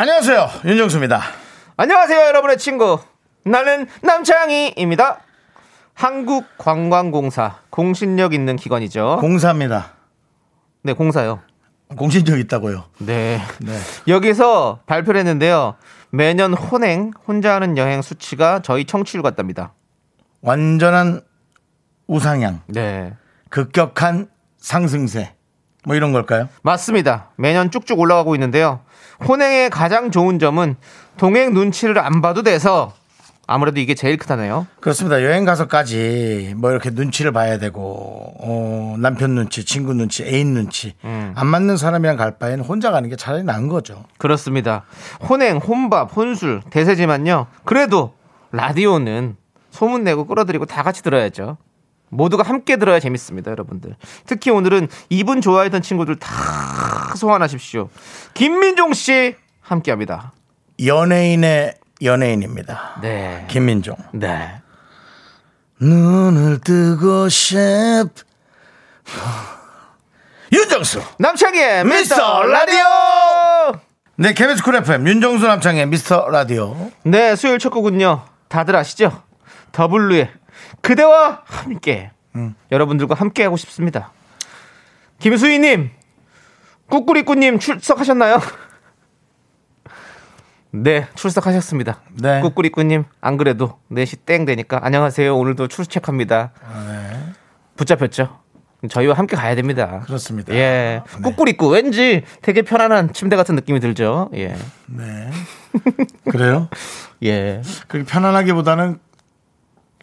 안녕하세요. 윤정수입니다. 안녕하세요, 여러분의 친구. 나는 남창희입니다. 한국관광공사 공신력 있는 기관이죠. 공사입니다. 네, 공사요. 공신력 있다고요. 네. 네. 여기서 발표를 했는데요. 매년 혼행, 혼자 하는 여행 수치가 저희 청취율 같답니다. 완전한 우상향, 네. 급격한 상승세. 뭐 이런 걸까요? 맞습니다. 매년 쭉쭉 올라가고 있는데요. 혼행의 가장 좋은 점은 동행 눈치를 안 봐도 돼서 아무래도 이게 제일 크다네요. 그렇습니다. 여행 가서까지 뭐 이렇게 눈치를 봐야 되고, 어, 남편 눈치, 친구 눈치, 애인 눈치. 음. 안 맞는 사람이랑 갈 바에는 혼자 가는 게 차라리 나은 거죠. 그렇습니다. 혼행, 혼밥, 혼술, 대세지만요. 그래도 라디오는 소문 내고 끌어들이고 다 같이 들어야죠. 모두가 함께 들어야 재밌습니다, 여러분들. 특히 오늘은 이분 좋아했던 친구들 다 소환하십시오. 김민종 씨 함께 합니다. 연예인의 연예인입니다. 네. 김민종. 네. 눈을 뜨고 싶. 윤정수. 남창희의 미스터 라디오! 네, KBS Cool FM 윤정수 남창희의 미스터 라디오. 네, 수요일 첫 곡은요. 다들 아시죠? 더블루의 그대와 함께. 여러분들과 함께 하고 싶습니다. 김수희님, 꾸꾸리꾸님 출석하셨나요? 네, 출석하셨습니다. 네. 꾸꾸리꾸님, 안 그래도 4시 땡 되니까 안녕하세요. 오늘도 출첵합니다. 붙잡혔죠? 저희와 함께 가야 됩니다. 그렇습니다. 예. 네. 꾸꾸리꾸. 왠지 되게 편안한 침대 같은 느낌이 들죠? 예. 네. 그래요? 예. 그렇게 편안하기보다는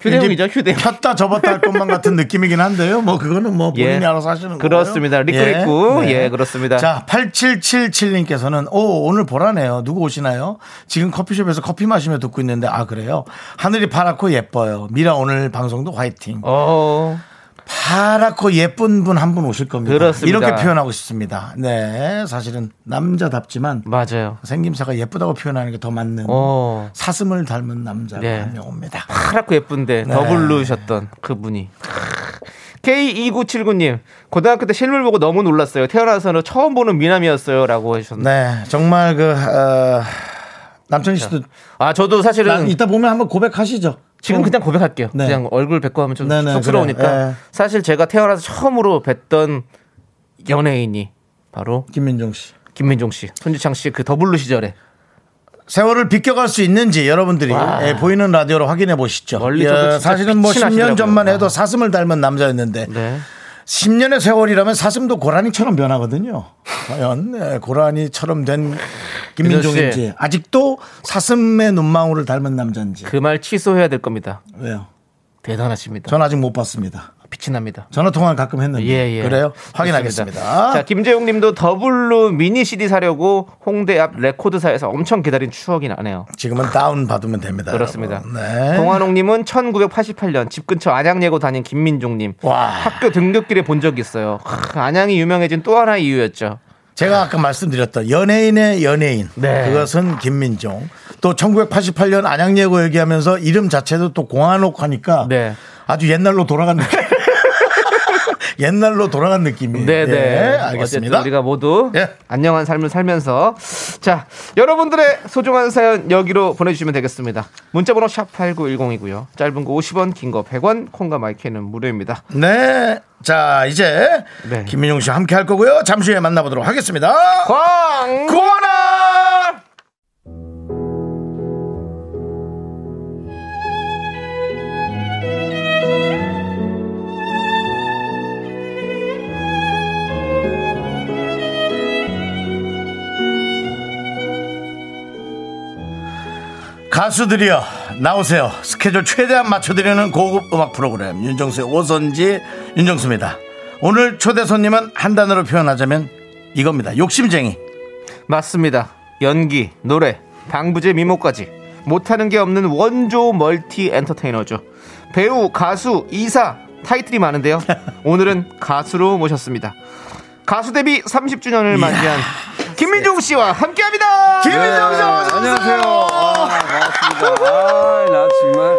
휴대용이죠, 휴대용. 폈다 접었다 할 것만 같은 느낌이긴 한데요. 뭐 그거는 뭐 본인이 예. 알아서 하시는 거예요. 그렇습니다. 리꾸리꾸. 예, 그렇습니다. 자, 8777님께서는 오, 오늘 보라네요. 누구 오시나요? 지금 커피숍에서 커피 마시며 듣고 있는데 아, 그래요? 하늘이 파랗고 예뻐요. 미라 오늘 방송도 화이팅. 어. 파랗고 예쁜 분 한 분 오실 겁니다. 그렇습니다. 이렇게 표현하고 싶습니다. 네. 사실은 남자답지만 맞아요. 생김새가 예쁘다고 표현하는 게 더 맞는 어. 사슴을 닮은 남자가 네. 한명 옵니다. 파랗고 예쁜데 네. 더블루셨던 그분이. K2979님, 고등학교 때 실물 보고 너무 놀랐어요. 태어나서는 처음 보는 미남이었어요. 라고 하셨는데. 네. 정말 그, 어, 남창희 씨도 아, 저도 나 사실은 이따 보면 한번 고백하시죠. 지금 어. 그냥 고백할게요. 네. 그냥 얼굴 뵙고 하면 좀 네네, 쑥스러우니까. 그래요. 네. 사실 제가 태어나서 처음으로 뵀던 연예인이 바로 김민종 씨. 김민종 씨, 손지창 씨 그 더블루 시절에 세월을 비껴갈 수 있는지 여러분들이 와. 예, 보이는 라디오로 확인해 보시죠. 예, 사실은 뭐 빛이 10년 나시더라고요. 전만 해도 와. 사슴을 닮은 남자였는데 네. 10년의 세월이라면 사슴도 고라니처럼 변하거든요. 과연 예, 고라니처럼 된 김민종인지 아직도 사슴의 눈망울을 닮은 남자인지 그 말 취소해야 될 겁니다. 왜요? 대단하십니다. 전 아직 못 봤습니다. 빛이 납니다. 전화 통화를 가끔 했는데 예, 예. 그래요? 확인하겠습니다. 자, 김재용 님도 더블루 미니 CD 사려고 홍대 앞 레코드사에서 엄청 기다린 추억이 나네요. 지금은 다운 받으면 됩니다. 그렇습니다. 네. 동환옥 님은 1988년 집 근처 안양 예고 다닌 김민종 님. 와. 학교 등굣길에 본 적이 있어요. 하, 안양이 유명해진 또 하나의 이유였죠. 제가 아까 말씀드렸던 연예인의 연예인 네. 그것은 김민종 또 1988년 안양예고 얘기하면서 이름 자체도 또 공한옥 하니까 네. 아주 옛날로 돌아간 느낌 옛날로 돌아간 느낌이 네, 네. 예, 알겠습니다 우리가 모두 예. 안녕한 삶을 살면서 자, 여러분들의 소중한 사연 여기로 보내 주시면 되겠습니다. 문자 번호 샵 8910이고요. 짧은 거 50원, 긴 거 100원, 콩과 마이크는 무료입니다. 네. 자 이제 네. 김민종 씨와 함께 할 거고요 잠시 후에 만나보도록 하겠습니다 광! 고나 가수들이여 나오세요 스케줄 최대한 맞춰드리는 고급 음악 프로그램 윤정수의 오선지 윤정수입니다 오늘 초대 손님은 한 단어로 표현하자면 이겁니다 욕심쟁이 맞습니다. 연기, 노래, 방부제 미모까지 못하는 게 없는 원조 멀티 엔터테이너죠. 배우, 가수, 이사 타이틀이 많은데요. 오늘은 가수로 모셨습니다. 가수 데뷔 30주년을 맞이한 김민종 씨와 함께합니다. 김민정 씨 어서 안녕하세요. 아, 반갑습니다. 아, 나 정말.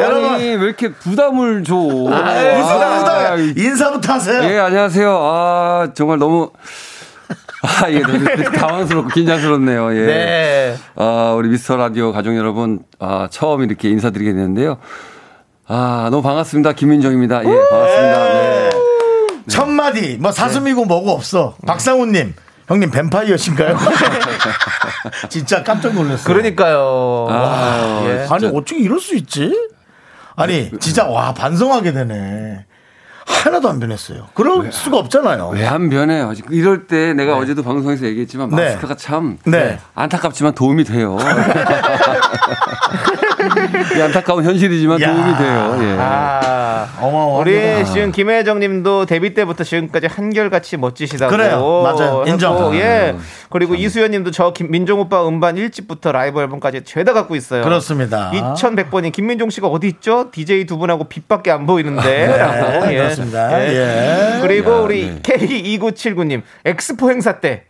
여러분. 아니, 왜 이렇게 부담을 줘? 무슨 아, 부담? 인사부터 하세요. 예, 안녕하세요. 아, 정말 너무. 아, 예, 너무 당황스럽고 긴장스럽네요. 예. 네. 아, 우리 미스터 라디오 가족 여러분, 아, 처음 이렇게 인사드리게 되는데요. 아, 너무 반갑습니다. 김민정입니다. 예, 반갑습니다. 네. 첫 마디 뭐 사슴이고 뭐고 없어. 박상훈님. 형님 뱀파이어신가요? 진짜 깜짝 놀랐어요. 그러니까요. 아, 예. 아니 어떻게 이럴 수 있지? 아니 진짜 와 반성하게 되네. 하나도 안 변했어요. 그럴 수가 없잖아요. 왜 안 변해요? 이럴 때 내가 어제도 방송에서 얘기했지만 네. 마스크가 참 네. 안타깝지만 도움이 돼요. 이 안타까운 현실이지만 야. 도움이 돼요. 예. 아, 어마어마하구나. 우리 지금 김혜정 님도 데뷔 때부터 지금까지 한결같이 멋지시다고. 그래요. 맞아요. 인정. 하고, 예. 그리고 이수연 님도 저 김, 민종 오빠 음반 1집부터 라이브 앨범까지 죄다 갖고 있어요. 그렇습니다. 2100번이 김민종 씨가 어디 있죠? DJ 두 분하고 빛밖에 안 보이는데. 라고. 네, 예. 그렇습니다. 예. 예. 그리고 야, 우리 네. K2979님 엑스포 행사 때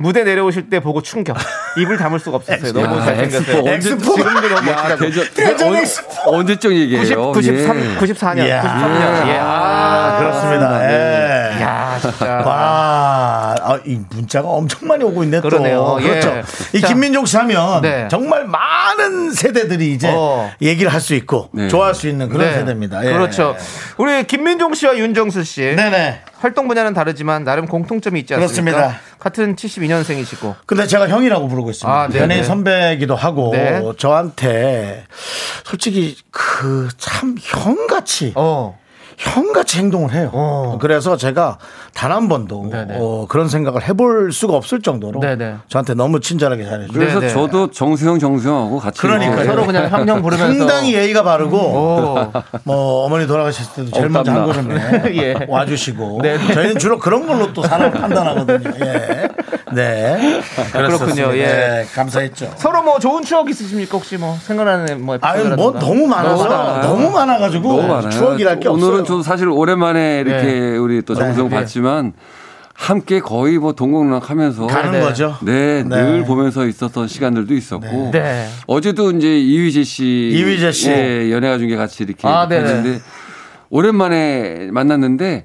무대 내려오실 때 보고 충격. 입을 다물 수가 없었어요. 너무 야, 잘생겼어요. 엑스포 언제- 지금도 너무 야, 멋지다고. 대전, 대전 언- 엑스포. 언제적 얘기예요? 90, 93, 예. 94년, 이야. 93년. 예. 아, 그렇습니다. 예. 야, 진짜. 와, 아, 이 문자가 엄청 많이 오고 있네 또. 그러네요. 예. 그렇죠. 이 자. 김민종 씨 하면 네. 정말 많은 세대들이 이제 어. 얘기를 할 수 있고 네. 좋아할 수 있는 그런 네. 세대입니다. 예. 그렇죠. 우리 김민종 씨와 윤정수 씨. 네네. 활동 분야는 다르지만 나름 공통점이 있지 않습니까? 그렇습니다. 같은 72년생이시고. 근데 제가 형이라고 부르고 있습니다. 아, 네, 연예인 네. 선배기도 하고 네. 저한테 솔직히 그 참 형같이 어. 형같이 행동을 해요. 어. 그래서 제가 단 한 번도 네네. 어, 그런 생각을 해볼 수가 없을 정도로 네네. 저한테 너무 친절하게 잘해줘요. 그래서 네, 네. 저도 정수영, 정수영하고 같이. 그러니까요. 이렇게 서로 그냥 형형 부르면서. 상당히 예의가 바르고 오. 뭐 어머니 돌아가셨을 때도 제일 어, 먼저 한. 걸음에 예. 와주시고 네, 네. 저희는 주로 그런 걸로 또 사람 판단하거든요. 예. 네. 그렇군요. 예. 네, 감사했죠. 서로 뭐 좋은 추억 있으십니까? 혹시 뭐 생각나는 뭐 아유? 뭐 너무 많아서 너무 많아요. 너무 많아가지고 너무. 추억이랄 게 없어요. 저도 사실 오랜만에 이렇게 네. 우리 또 정수영 네. 봤지만 함께 거의 뭐 동공락하면서 가는 네. 거죠. 네, 네. 늘 보면서 있었던 시간들도 있었고 네. 어제도 이제 이휘재 씨, 이휘재 씨. 예, 연예가 중계 같이 이렇게 아. 했는데 오랜만에 만났는데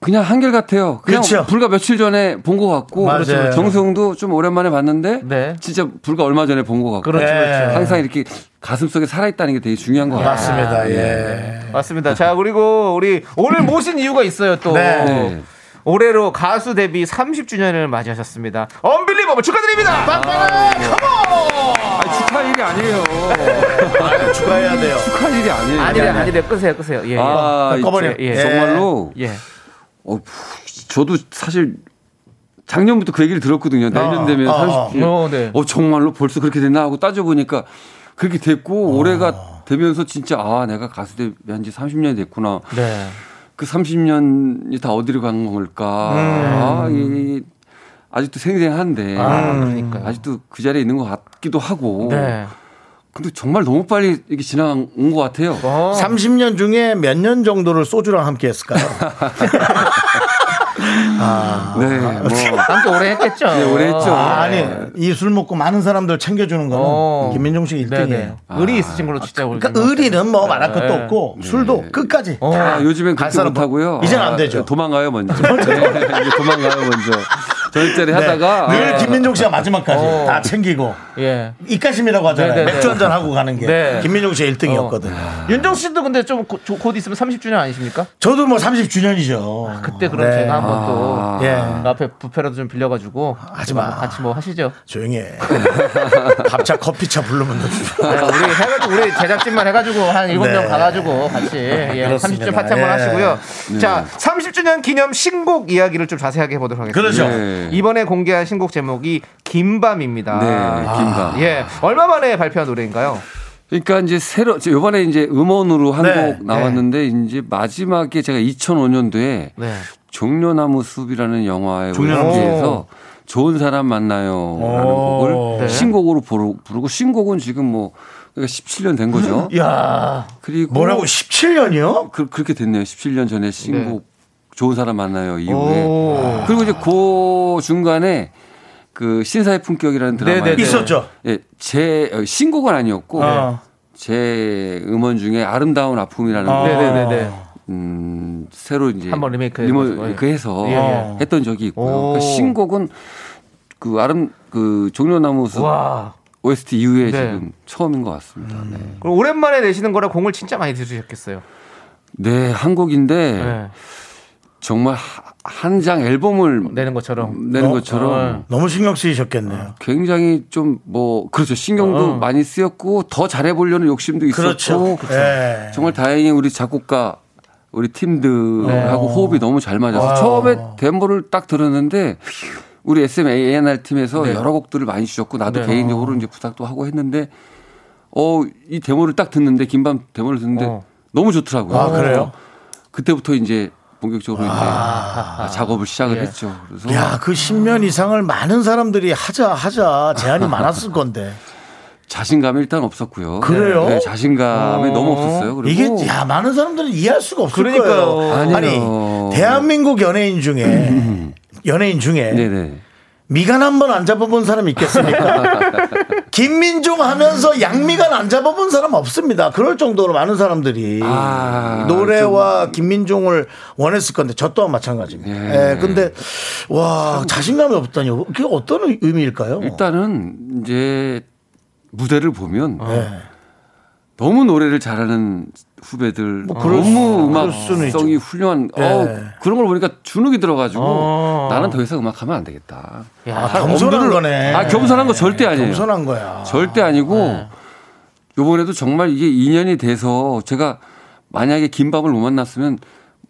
그냥 한결 같아요. 그냥 그렇죠. 불과 며칠 전에 본 것 같고 맞아요. 그렇죠. 정수영도 좀 오랜만에 봤는데 네. 진짜 불과 얼마 전에 본 것 같고 그렇죠, 네. 그렇죠. 항상 이렇게 가슴 속에 살아있다는 게 되게 중요한 것 같아요. 맞습니다. 예. 맞습니다. 자, 그리고 우리 오늘 모신 이유가 있어요, 또. 네. 네. 올해로 가수 데뷔 30주년을 맞이하셨습니다. 언빌리버블 축하드립니다. 빵빵! 컴온! 아니, 축하 일이 아니에요. 아유, 축하해야 돼요. 축하 일이 아니에요. 아니래, 아니래. 끄세요, 끄세요. 예, 예. 아, 꺼버려. 예. 정말로 예. 어, 저도 사실 작년부터 그 얘기를 들었거든요. 내년 어, 되면 어, 30. 어, 네. 어, 정말로 벌써 그렇게 됐나 하고 따져보니까 그렇게 됐고 올해가 되면서 진짜 아, 내가 가수 데뷔한 지 30년이 됐구나. 네. 그 30년이 다 어디로 간 걸까. 아, 이, 아직도 생생한데. 아, 그러니까요. 아직도 그 자리에 있는 것 같기도 하고. 네. 근데 정말 너무 빨리 이게 지나간 것 같아요. 어. 30년 중에 몇 년 정도를 소주랑 함께 했을까요? 네, 뭐. 함께 오래 했겠죠. 네, 오래 했죠. 아, 아니, 이 술 먹고 많은 사람들 챙겨주는 거는 어. 김민종 씨 1등이에요. 네네. 의리 있으신 걸로 진짜 우리 그러니까 의리는 뭐 말할 것도 네. 없고 술도 끝까지. 어. 아, 요즘엔 갈 그렇게 사람 못하고요. 이제는 안 아, 되죠. 도망가요, 먼저. 네, 도망가요, 먼저. 저녁자리 네. 하다가. 늘 아, 김민종 씨가 마지막까지 어. 다 챙기고 예. 이까심이라고 하잖아요. 네네네. 맥주 한잔 하고 가는 게 네. 김민종 씨가 1등이었거든요. 윤정 씨도 근데 좀 곧 있으면 30주년 아니십니까? 저도 뭐 30주년이죠. 그때 그럼 제가 한번 또 아. 예. 그 앞에 부페라도 좀 빌려가지고 하지 마. 같이 뭐 하시죠. 조용히 해. 밥차 커피차 부르면 너 네, 우리 해가지고 우리 제작진만 해가지고 한 일곱 네. 명 가가지고 같이 예, 그렇습니다. 30주 파티 한번 예. 하시고요. 자, 30주년 기념 신곡 이야기를 좀 자세하게 해보도록 하겠습니다. 그렇죠. 네. 이번에 공개한 신곡 제목이 긴밤입니다. 네, 긴밤. 예, 얼마 만에 발표한 노래인가요? 그러니까 이제 새로, 이번에 이제 음원으로 한곡 네, 나왔는데, 이제 마지막에 제가 2005년도에 네. 종려나무 숲이라는 영화에 종려나무 올라오기에서 좋은 사람 만나요라는 곡을 네. 신곡으로 부르- 부르고 신곡은 지금 뭐 그러니까 17년 된 거죠. 야 그리고 뭐라고 17년이요? 그, 렇게 됐네요. 17년 전에 신곡 좋은 사람 만나요 이후에 오. 그리고 이제 그 중간에 그 신사의 품격이라는 드라마. 있었죠. 예, 제 어, 신곡은 아니었고 어. 제 음원 중에 아름다운 아픔이라는 아. 음, 새로 이제 한번 리메이크 예. 리메이크해서 예, 예. 했던 적이 있고요. 오. 그 신곡은 그 아름 그 종려나무 숲 와. OST 이후에 네. 지금 처음인 것 같습니다. 네. 그럼 오랜만에 내시는 거라 공을 진짜 많이 들으셨겠어요. 네, 한 곡인데 네. 정말 한 장 앨범을 내는 것처럼. 내는 어, 것처럼 너무 신경 쓰이셨겠네요. 굉장히 좀 뭐 그렇죠 신경도 어. 많이 쓰였고 더 잘해보려는 욕심도 있었고 그렇죠. 예. 정말 다행히 우리 작곡가 우리 팀들하고 네. 호흡이 너무 잘 맞아서 와우. 처음에 데모를 딱 들었는데 우리 SM A&R 팀에서 네. 여러 곡들을 많이 주셨고 나도 네. 개인적으로 이제 부탁도 하고 했는데 어 이 데모를 딱 듣는데 김밤 데모를 듣는데 어. 너무 좋더라고요. 아, 그래요? 그때부터 이제 본격적으로 이제 작업을 시작을 예. 했죠. 그래서 야, 그 10년 이상을 많은 사람들이 하자, 하자 제안이 많았을 건데. 자신감이 일단 없었고요. 그래요? 네, 자신감이 너무 없었어요. 그리고 이게, 야, 많은 사람들은 이해할 수가 없을 그러니까요. 거예요. 아니에요. 아니, 대한민국 연예인 중에, 연예인 중에, 네네. 미간 한 번 안 잡아본 사람 있겠습니까? 김민종 하면서 양미간 안 잡아본 사람 없습니다. 그럴 정도로 많은 사람들이 아, 노래와 김민종을 원했을 건데 저 또한 마찬가지입니다. 예. 예, 근데 와 자신감이 없다니요. 그게 어떤 의미일까요? 일단은 이제 무대를 보면 예. 너무 노래를 잘하는 후배들 뭐 그럴 너무 음악성이 훌륭한 예. 어, 그런 걸 보니까 주눅이 들어가지고 어. 나는 더 이상 음악하면 안 되겠다. 야, 아, 겸손한 엄두를- 거네. 아 겸손한 거 절대 아니에요. 겸손한 거야. 절대 아니고 요번에도 정말 이게 인연이 돼서 제가 만약에 김밥을 못 만났으면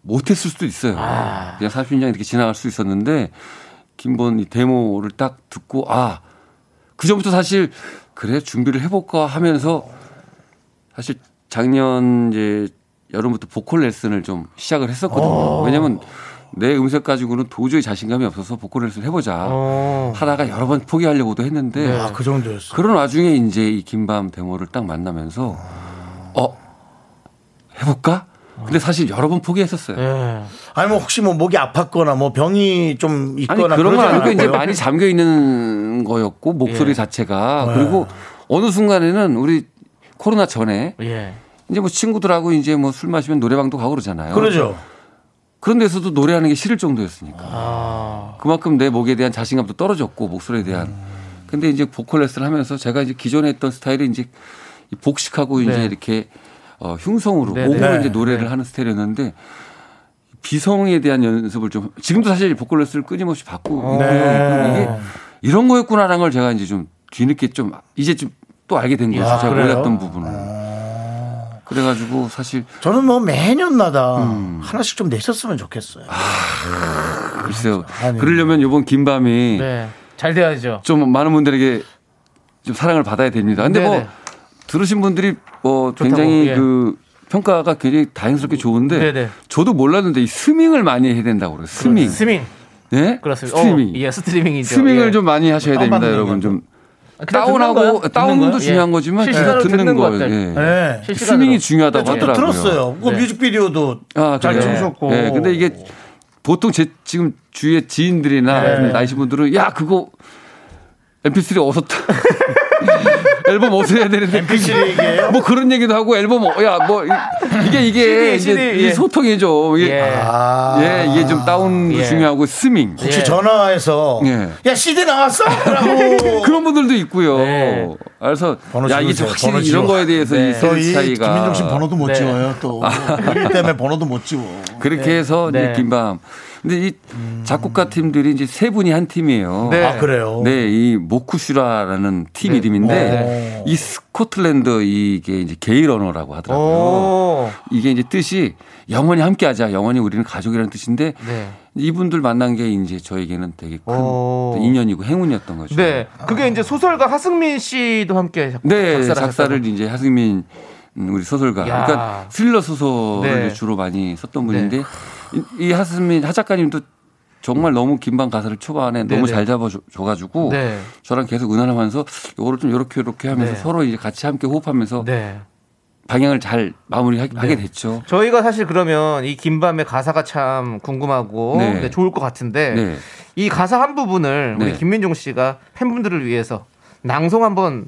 못했을 수도 있어요. 그냥 30년 이렇게 지나갈 수 있었는데 김본 이 데모를 딱 듣고 아 그전부터 사실 그래 준비를 해볼까 하면서 사실 작년 이제 여름부터 보컬 레슨을 좀 시작을 했었거든요. 왜냐면 내 음색 가지고는 도저히 자신감이 없어서 보컬 레슨 해보자 어. 하다가 여러 번 포기하려고도 했는데 아, 그 정도였어. 그런 와중에 이제 이 김밤 데모를 딱 만나면서 어 해볼까? 근데 사실 여러 번 포기했었어요. 예. 아니 뭐 혹시 뭐 목이 아팠거나 뭐 병이 좀 아니 있거나 그런 건 아니고 이제. 많이 잠겨 있는 거였고 목소리 예. 자체가 그리고 어느 순간에는 우리 코로나 전에 예. 이제 뭐 친구들하고 이제 뭐 술 마시면 노래방도 가고 그러잖아요. 그러죠. 그런 데서도 노래하는 게 싫을 정도였으니까. 아. 그만큼 내 목에 대한 자신감도 떨어졌고 목소리에 대한. 근데 이제 보컬 레슨을 하면서 제가 이제 기존에 했던 스타일이 이제 이 복식하고 이제 네. 이렇게 어, 흉성으로 네, 목으로 네. 이제 노래를 하는 스타일이었는데 비성에 대한 연습을 좀 지금도 사실 보컬 레슨을 끊임없이 받고 네. 있고요. 이게 이런 거였구나라는 걸 제가 이제 좀 뒤늦게 좀 이제 좀 또 알게 된 거죠. 아, 제가 그래요? 몰랐던 부분을. 그래가지고 사실 저는 뭐 매년 마다 음. 하나씩 좀 내셨으면 좋겠어요. 글쎄요. 아니. 그러려면 이번 김밤이 네. 잘 돼야죠. 좀 많은 분들에게 좀 사랑을 받아야 됩니다. 근데 뭐 네네. 들으신 분들이 뭐 좋다고, 굉장히 예. 그 평가가 굉장히 다행스럽게 좋은데 네네. 저도 몰랐는데 이 스밍을 많이 해야 된다고 그래요. 스밍. 스밍. 네? 그렇습니다. 스트리밍. 어, 예, 스트리밍이죠. 스밍을 예. 좀 많이 하셔야 됩니다, 여러분. 좀 다운하고 거야? 듣는 다운도 거야? 중요한 예. 거지만 실시간으로 듣는 듣는 거예요. 것들. 예. 네. 스밍이 중요하다고 저도 하더라고요. 들었어요. 그 네. 뮤직비디오도 아, 잘? 찍으셨고. 예, 근데 이게 보통 제 지금 주위의 지인들이나 네. 좀 나이신 분들은 야 그거 MP3 어서 타- 앨범 어서 해야 되는데 MP3 얘기예요? 뭐 그런 얘기도 하고 앨범 야 뭐 이게 이게 CD, 이제 CD, 이 예. 소통이죠. 이게 예. 아. 예, 이게 좀 다운도 예. 중요하고 스밍 혹시 예. 전화해서 예. 야 CD 나왔어? 라고 그런 분들도 있고요. 네. 그래서 번호 야 이게. 확실히 번호 이런. 거에 대해서 네. 이 차이가 김민종 씨 번호도 못 네. 지워요 또. 일 때문에 번호도 못 지워. 그렇게 해서 네. 이제 김밤. 근데 이 작곡가 팀들이 이제 세 분이 한 팀이에요. 네. 아 그래요? 네, 이 모쿠슈라라는 팀 네. 이름인데 네. 이 스코틀랜드 이게 이제 게일 언어라고 하더라고요. 오. 이게 이제 뜻이 영원히 함께 하자, 영원히 우리는 가족이라는 뜻인데 네. 이분들 만난 게 이제 저에게는 되게 큰 오. 인연이고 행운이었던 거죠. 네. 그게 이제 소설가 하승민 씨도 함께 작- 네, 작사를 작사를. 이제 하승민 음, 우리 소설가, 야. 그러니까 스릴러 소설을 네. 주로 많이 썼던 분인데 이, 이 하승민 하 작가님도 정말 너무 김밤 가사를 초반에 너무 네네. 잘 잡아줘가지고 네. 저랑 계속 은하하면서 요거를 좀 이렇게 이렇게 하면서 네. 서로 이제 같이 함께 호흡하면서 네. 방향을 잘 마무리하게 됐죠. 저희가 사실 그러면 이 김밤의 가사가 참 궁금하고 네. 네, 좋을 것 같은데 네. 이 가사 한 부분을 우리 네. 김민종 씨가 팬분들을 위해서 낭송 한번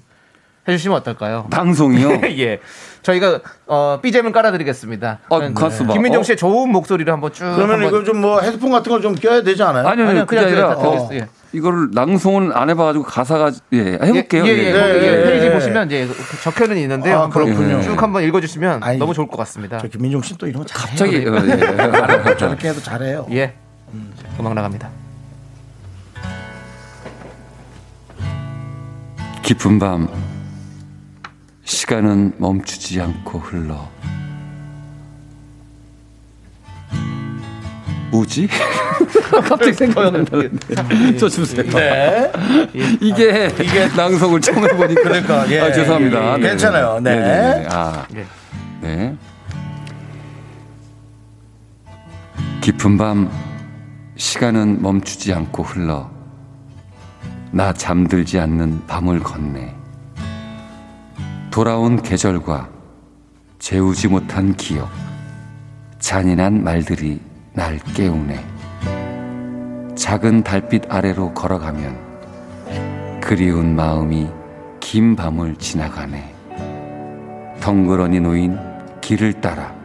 해주시면 어떨까요? 방송이요. 예, 저희가 어, 삐잼을 깔아드리겠습니다. 어, 네. 가수 봐. 김민종 어? 씨의 좋은 목소리를 한번 쭉. 그러면 한번 이거 좀 뭐 헤드폰 같은 걸 좀 껴야 되지 않아요? 아니요, 아니요, 그냥 아니라 그냥 어, 예. 이거를 낭송은 안 해봐가지고 가사가 예 해볼게요. 예, 예, 예, 네. 거기 네. 예, 페이지 보시면 이제 그 적혀는 있는데요. 아, 그렇군요. 쭉 한번 읽어주시면 아니, 너무 좋을 것 같습니다. 저 김민종 씨 또 이런 거 잘해요. 갑자기 어, 예. 저렇게 해도 잘해요. 예, 음악 나갑니다. 깊은 밤 시간은 멈추지 않고 흘러 뭐지? 갑자기 생각나는데 저 주세요. 네. 이게 이게 낭송을 처음 해보니까 그러니까, 예, 아, 죄송합니다. 예, 예. 네. 괜찮아요. 네. 네네네. 아, 예. 네. 깊은 밤 시간은 멈추지 않고 흘러 나 잠들지 않는 밤을 건네 돌아온 계절과 재우지 못한 기억 잔인한 말들이 날 깨우네. 작은 달빛 아래로 걸어가면 그리운 마음이 긴 밤을 지나가네. 덩그러니 놓인 길을 따라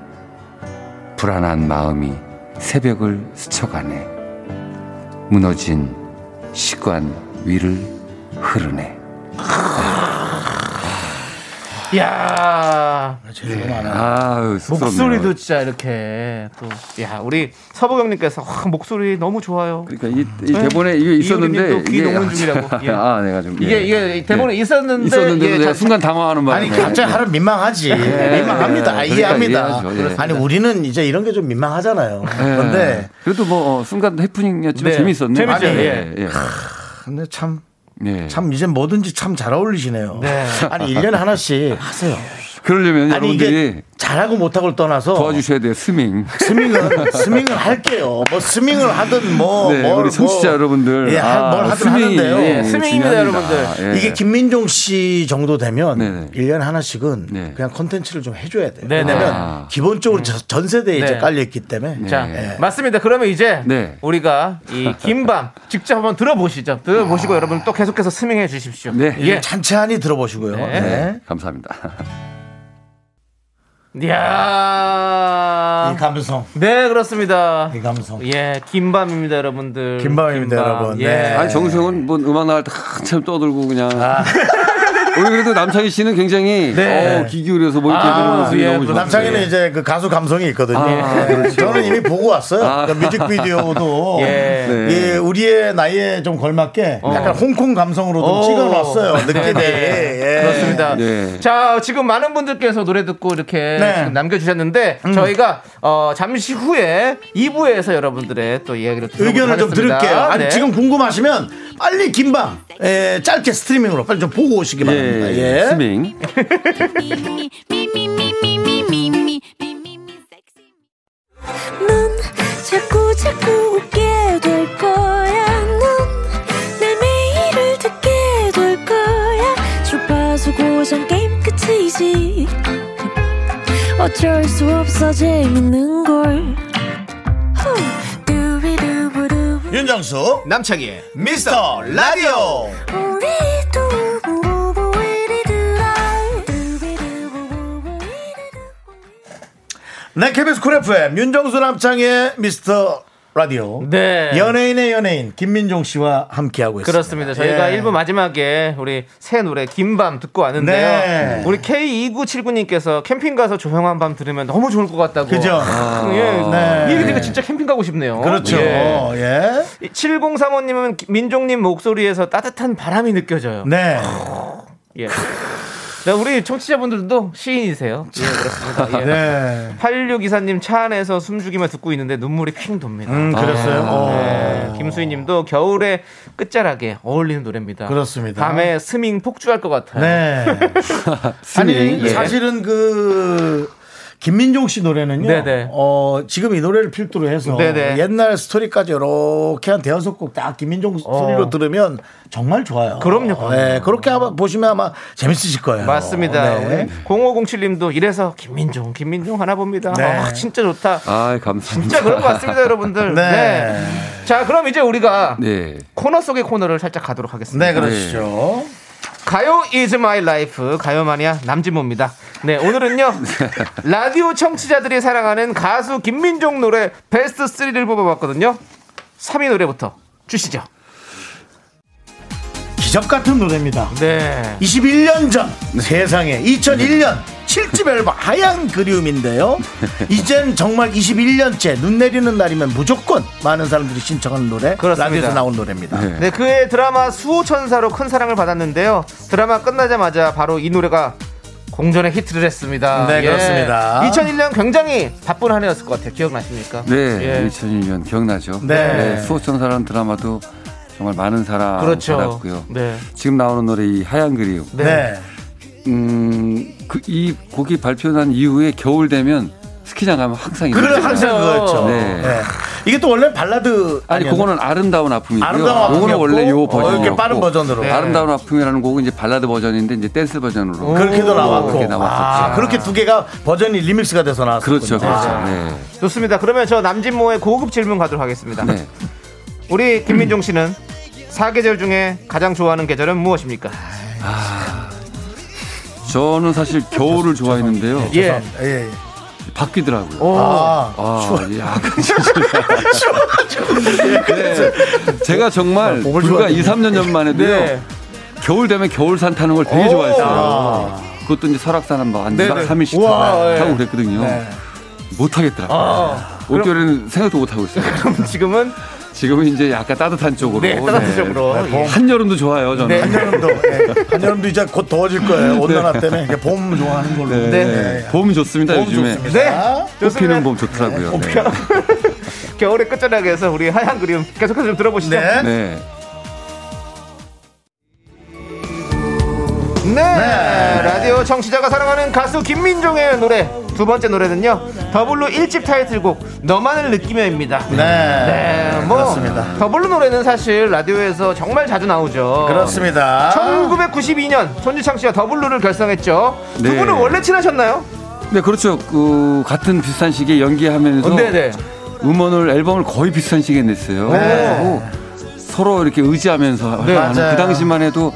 불안한 마음이 새벽을 스쳐가네. 무너진 시간 위를 흐르네 이야, 제일 많아요. 아유 쑥스럽네요. 목소리도 진짜 이렇게 또, 야, 우리 서보경님께서 와, 목소리 너무 좋아요. 그러니까 이, 이 대본에 이게 있었는데 귀 녹는 중이라고. 예. 아 내가 좀 이게 예. 이게 대본에 예. 있었는데 있었는데 예, 내가 순간 당황하는 바람에 아니 갑자기 하루 민망하지. 민망합니다. 예, 이해합니다. 그러니까. 예. 아니 우리는 이제 이런 게 좀 민망하잖아요. 예. 그런데 그래도 뭐 어, 순간 해프닝이었지만 네. 재밌었네. 재밌죠. 아니, 예. 예. 근데 참. 예. 참 이제 뭐든지 참 잘 어울리시네요. 네. 아니 1년에 하나씩 하세요. 그러려면 아니 여러분들이 이게 잘하고 못하고를 떠나서 도와주셔야 돼요. 스밍. 스밍은 스밍을 할게요. 뭐 스밍을 하든 뭐 네, 뭘 우리 청취자 뭐, 여러분들. 예, 할- 아, 뭘 하든 스밍이, 하는데요. 예, 스밍입니다, 중요합니다. 여러분들. 예. 이게 김민종 씨 정도 되면 네네. 1년에 하나씩은 네. 그냥 콘텐츠를 좀 해줘야 돼요. 네네. 왜냐면 아. 기본적으로 저- 전 세대에 이제 네. 깔려있기 때문에. 자, 네. 맞습니다. 그러면 이제 네. 우리가 이 긴밤 직접 한번 들어보시죠. 들어보시고 여러분 또 계속해서 스밍해 주십시오. 네. 예. 예. 찬찬히 들어보시고요. 네. 네. 감사합니다. 이야. 이 감성. 네, 그렇습니다. 이 감성. 예, 긴밤입니다, 여러분들. 긴밤입니다, 여러분. 예. 네. 아니 정수영은 뭐 음악 나갈 때 한참 떠들고 그냥. 아. 우리 그래도 남창희 씨는 굉장히 네. 어, 귀 기울여서 뭐 이렇게 아, 해주는 모습이 예, 너무 그 좋았어요. 남창희는 이제 그 가수 감성이 있거든요. 아, 예. 그렇죠. 저는 이미 보고 왔어요. 아. 그 뮤직비디오도 예. 네. 예, 우리의 나이에 좀 걸맞게 약간 홍콩 감성으로 좀 오. 찍어놨어요. 느낌이. 네, 네. 예. 그렇습니다. 네. 자, 지금 많은 분들께서 노래 듣고 이렇게 네. 남겨주셨는데 저희가 어, 잠시 후에 2부에서 여러분들의 또 이야기를 의견을 좀 하겠습니다. 들을게요. 아니, 네. 지금 궁금하시면 빨리 김밥 예, 짧게 스트리밍으로 빨리 좀 보고 오시기 예, 바랍니다. 예. 예 스밍. 자꾸 자꾸 웃게 될 거야. 넌내 매일을 듣게 될 거야. 주파수 고정 게임 끝이지. 어쩔 수 없어 재밌는 걸. 윤정수 남창희의 미스터 라디오. 네 KBS 쿨 FM 윤정수 남창희의 미스터 라디오 네. 연예인의 연예인 김민종 씨와 함께하고 있습니다. 그렇습니다. 저희가 예. 일 1부 마지막에 우리 새 노래 긴밤 듣고 왔는데요. 네. 우리 K2979님께서 캠핑 가서 조용한 밤 들으면 너무 좋을 것 같다고. 그죠? 아, 예. 네. 이 얘기 들으니까 진짜 캠핑 가고 싶네요. 그렇죠. 예. 예. 7035님은 민종님 목소리에서 따뜻한 바람이 느껴져요. 네. 예. 네, 우리 청취자분들도 시인이세요. 예, 그렇습니다. 예. 네. 8624님 차 안에서 숨죽이며 듣고 있는데 눈물이 퀭 돕니다. 음, 그랬어요? 네. 어. 김수희 님도 겨울의 끝자락에 어울리는 노래입니다. 그렇습니다. 밤에 스밍 폭주할 것 같아요. 네. 아니 예. 사실은 그 김민종 씨 노래는요. 네네. 어, 지금 이 노래를 필두로 해서 네네. 옛날 스토리까지 이렇게 한 대여섯 곡 딱 김민종 소리로 들으면 정말 좋아요. 어. 그럼요, 그럼요. 네, 그렇게 아마 보시면 아마 재밌으실 거예요. 맞습니다. 네. 우리 0507님도 이래서 김민종, 김민종 하나 봅니다. 네. 아, 진짜 좋다. 아, 감사합니다. 진짜 그런 것 같습니다, 여러분들. 네. 네. 자, 그럼 이제 우리가 네. 코너 속의 코너를 살짝 가도록 하겠습니다. 네, 그러시죠. 가요 is my life 가요 마니아 남진모입니다. 네 오늘은요 라디오 청취자들이 사랑하는 가수 김민종 노래 베스트 3를 뽑아봤거든요. 3위 노래부터 주시죠. 기적 같은 노래입니다. 네. 21년 전 세상에 2001년 7집 앨범 하얀 그리움인데요. 이젠 정말 21년째 눈 내리는 날이면 무조건 많은 사람들이 신청하는 노래 그렇습니다. 라디오에서 나온 노래입니다. 네. 네 그의 드라마 수호천사로 큰 사랑을 받았는데요. 드라마 끝나자마자 바로 이 노래가 공전의 히트를 했습니다. 네, 그렇습니다. 2001년 굉장히 바쁜 한 해였을 것 같아요. 기억나십니까? 네, 예. 2001년 기억나죠? 네. 수호천사라는 드라마도 정말 많은 사랑 그렇죠. 받았고요. 네. 지금 나오는 노래 이 하얀 그리움. 네. 네. 음, 그 이 곡이 발표난 이후에 겨울 되면 스키장 가면 항상 이 그래. 항상 그거였죠. 네. 네. 이게 또 원래 발라드 아니, 아니었나? 그거는 아름다운 아픔이고요. 아름다운 아픔이었고, 원래 요 어, 버전이었고. 이렇게 빠른 버전으로. 네. 아름다운 아픔이라는 곡은 이제 발라드 버전인데 이제 댄스 버전으로. 그렇게도 나왔고. 그렇게 나왔었죠. 아, 그렇게 두 개가 버전이 리믹스가 돼서 나왔어요. 그렇죠, 그렇죠. 네. 좋습니다. 그러면 저 남진모의 고급 질문 가도록 하겠습니다. 네. 우리 김민종 씨는 사계절 중에 가장 좋아하는 계절은 무엇입니까? 저는 사실 겨울을 좋아했는데요. 예. 예. 예. 바뀌더라고요. 아, 아, 예, 약간 네. 제가 정말 몸을 불과 좋아하는데. 2, 3년 전만 해도요. 네. 겨울 되면 겨울산 타는 걸 되게 좋아했어요. 그것도 이제 설악산 한번 네네. 한 3일씩 우와, 예. 타고 그랬거든요. 네. 못 하겠더라고요. 아, 올겨울에는 생각도 못 하고 있어요. 그럼 지금은 지금은 이제 약간 따뜻한 쪽으로. 네, 따뜻한 쪽으로. 예. 한여름도 좋아요, 저는. 네. 한여름도 예. 한여름도 이제 곧 더워질 거예요. 온난화 때문에 이게 봄 좋아하는 걸로. 네. 네. 봄 좋습니다, 봄 요즘에. 좋습니다. 네. 꽃피는 봄 좋더라고요. 네. 겨울의 끝자락에서 우리 하얀 그림 계속해서 좀 들어보시죠. 네. 네. 네. 라디오 청취자가 사랑하는 가수 김민종의 노래 두 번째 노래는요. 더블루 1집 타이틀곡 너만을 느끼며입니다. 네. 네, 뭐 그렇습니다. 더블루 노래는 사실 라디오에서 정말 자주 나오죠. 그렇습니다. 1992년 손지창 씨가 더블루를 결성했죠. 두 네. 분은 원래 친하셨나요? 네, 그렇죠. 그 같은 비슷한 시기에 연기하면서 어, 네네. 음원을 앨범을 거의 비슷한 시기에 냈어요. 네. 서로 이렇게 의지하면서 맞아요. 그 당시만 해도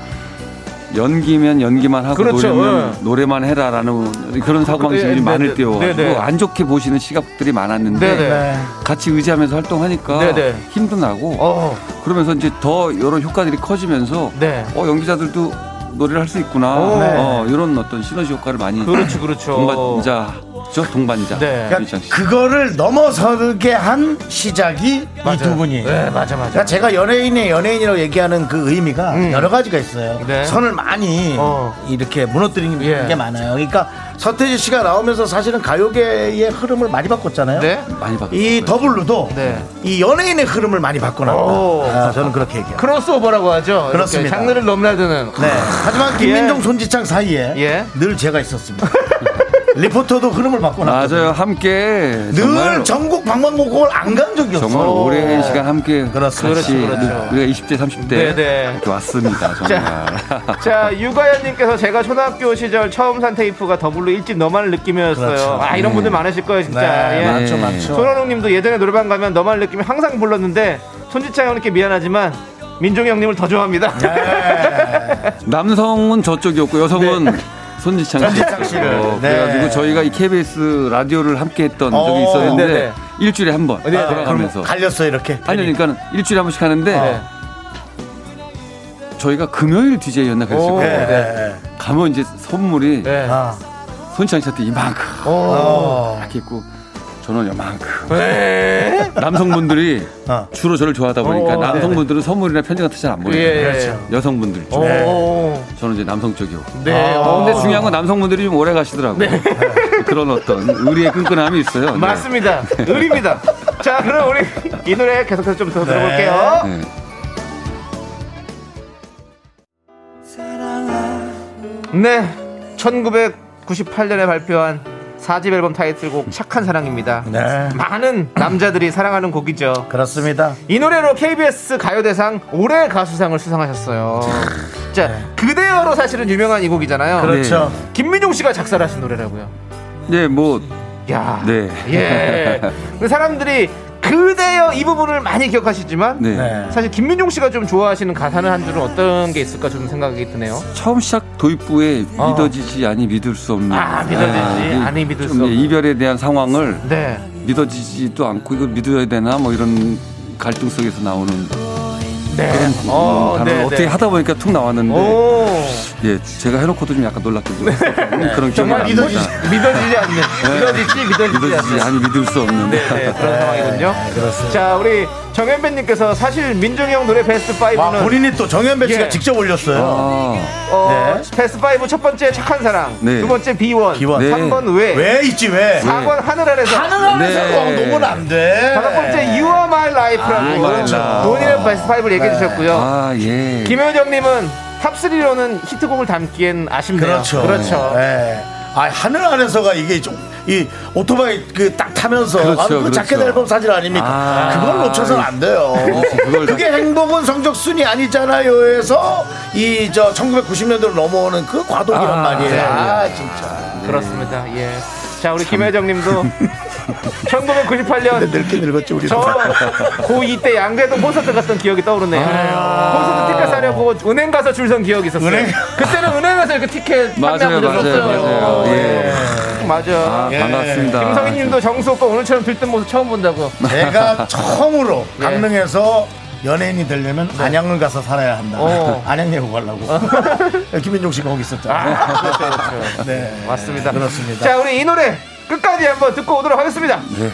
연기면 연기만 하고 그렇죠. 노래면 예. 노래만 해라라는 그런 사고방식이 네, 네, 많을 네, 때여가지고 네, 네. 안 좋게 보시는 시각들이 많았는데 네네. 네. 같이 의지하면서 활동하니까 네, 네. 힘도 나고 어, 그러면서 이제 더 이런 효과들이 커지면서 네. 어 연기자들도 노래를 할 수 있구나 오. 어, 이런 어떤 시너지 효과를 많이 그렇죠, 그렇죠. 동반자 죠 동반자 네. 씨. 그거를 넘어서게 한 시작이 이 두 분이. 네, 맞아, 맞아. 그러니까 제가 연예인의 연예인이라고 얘기하는 그 의미가 음. 여러 가지가 있어요. 네. 선을 많이 어. 이렇게 무너뜨리는 예. 게 많아요. 그러니까 서태지 씨가 나오면서 사실은 가요계의 흐름을 많이 바꿨잖아요. 네. 많이 바뀌었어요. 이 더블루도 네. 이 연예인의 흐름을 많이 오. 바꿔놨다. 아, 저는 그렇게 얘기해요. 크로스오버라고 하죠. 그렇습니다. 장르를 넘나드는. 네. 하지만 김민종, 손지창 사이에 예. 늘 제가 있었습니다. 리포터도 흐름을 바꿔놨거든요. 맞아요 함께 늘 전국 방방곡곡을 안 간 적이 없어. 정말 오랜 시간 함께 그렇습니다. 같이 그렇죠. 우리가 20대 30대 네, 네. 이렇게 왔습니다 정말 자, 유가연님께서 제가 초등학교 시절 처음 산 테이프가 더블루 일집 너만을 느끼며였어요. 그렇죠. 아, 이런 네. 분들 많으실 거예요, 진짜. 네, 예. 맞죠, 네. 맞죠. 손원웅님도 예전에 노래방 가면 너만을 느끼며 항상 불렀는데 손지창 형님께 미안하지만 민종이 형님을 더 좋아합니다. 네. 남성은 저쪽이었고 여성은 손지창 씨. 손지창 씨를. 어, 네. 그래가지고 저희가 이 KBS 라디오를 함께 했던 어, 적이 있었는데 네네. 일주일에 한번 네, 네. 돌아가면서 갈렸어 이렇게. 아니 그러니까 일주일에 한 번씩 하는데 네. 저희가 금요일 DJ였나 그랬을 오, 거예요. 네, 네. 가면 이제 선물이 네. 아. 손지창 씨한테 이만큼 어. 이렇게 있고 저는 요만큼 네. 남성분들이 어. 주로 저를 좋아하다 보니까 어, 남성분들은 선물이나 편지 같은 잘 안 보내요. 예. 그렇죠. 여성분들 중 네. 오. 저는 이제 남성 쪽이고. 네. 아, 어. 근데 중요한 건 남성분들이 좀 오래 가시더라고요. 그런 어떤 의리의 끈끈함이 있어요. 네. 맞습니다. 의리입니다. 자, 그럼 우리 이 노래 계속해서 좀 더 들어볼게요. 네. 네. 1998년에 발표한 4집 앨범 타이틀곡 착한 사랑입니다. 네. 많은 남자들이 사랑하는 곡이죠. 그렇습니다. 이 노래로 KBS 가요대상 올해 가수상을 수상하셨어요. 자, 그대여로 사실은 유명한 이 곡이잖아요. 그렇죠. 김민종 씨가 작사를 하신 노래라고요. 네, 뭐 야, 네. 예. 근데 사람들이 그대여 이 부분을 많이 기억하시지만 네. 네. 사실 김민종 씨가 좀 좋아하시는 가사는 한 줄은 어떤 게 있을까 좀 생각이 드네요. 처음 시작 도입부에 어. 믿어지지 아니 믿을 수 없는 아, 믿어지지 이게 아니 믿을 좀수 없는. 이별에 대한 상황을 네. 믿어지지도 않고 이거 믿어야 되나 뭐 이런 갈등 속에서 나오는 네. 그런 어, 단어를 네, 어떻게 네. 하다 보니까 툭 나왔는데 오. 예 제가 해놓고도 좀 약간 놀랐거든요. 그런 기억이 정말 납니다. 믿어지지, 믿어지지 않는. 믿어지지, 믿어지지 믿어지지 않는. 아니 믿을 수 없는 네, 네, 그런 상황이군요. 그렇습니다. 자, 우리 정현배님께서 사실 민종이 형 노래 베스트 5는 와, 본인이 또 정현배 씨가 예. 직접 올렸어요. 아, 어, 네. 베스트 5 첫 번째 착한 사랑, 네. 두 번째 비원, 비원. 네. 3번 왜, 왜 있지 왜? 4번 하늘 아래서, 하늘 안에서 네. 녹으면 안 돼. 다섯 번째 You Are My Life라고 그렇죠. 본인의 베스트 5를 얘기해 주셨고요. 아 예. 김효정님은 top 3로는 히트곡을 담기엔 아쉽네요. 그렇죠. 그렇죠. 네. 아, 하늘 안에서가 이게 좀, 이 오토바이 그 딱 타면서 그렇죠, 아, 그 그렇죠. 자켓 앨범 사진 아닙니까? 아. 그걸 놓쳐서는 안 돼요. 그걸 그게 행복은 성적 순이 아니잖아요. 해서 이 저 1990년대로 넘어오는 그 과도기란 아, 말이에요. 네. 아, 진짜. 그렇습니다. 예. 자, 우리 김혜정님도 1998년 늙게 늙었지 우리. 저 고2 때 양재동 콘서트 갔던 기억이 떠오르네요. 콘서트 티켓 사려고 은행 가서 줄 선 기억이 있었어요. 은행? 그때는 은행에서 이렇게 티켓 맞아요, 판매하고 맞아요. 맞아요. 예. 맞아. 아, 예. 반갑습니다. 김성희 님도 정수 오빠 오늘처럼 들뜬 모습 처음 본다고. 제가 처음으로 예. 강릉에서 연예인이 되려면 안양을 가서 살아야 한다. 어. 안양 예고 가려고. 김민종 씨가 거기 있었죠. 아, 그렇죠, 그렇죠. 네. 맞습니다. 그렇습니다. 자, 우리 이 노래 끝까지 한번 듣고 오도록 하겠습니다. 네.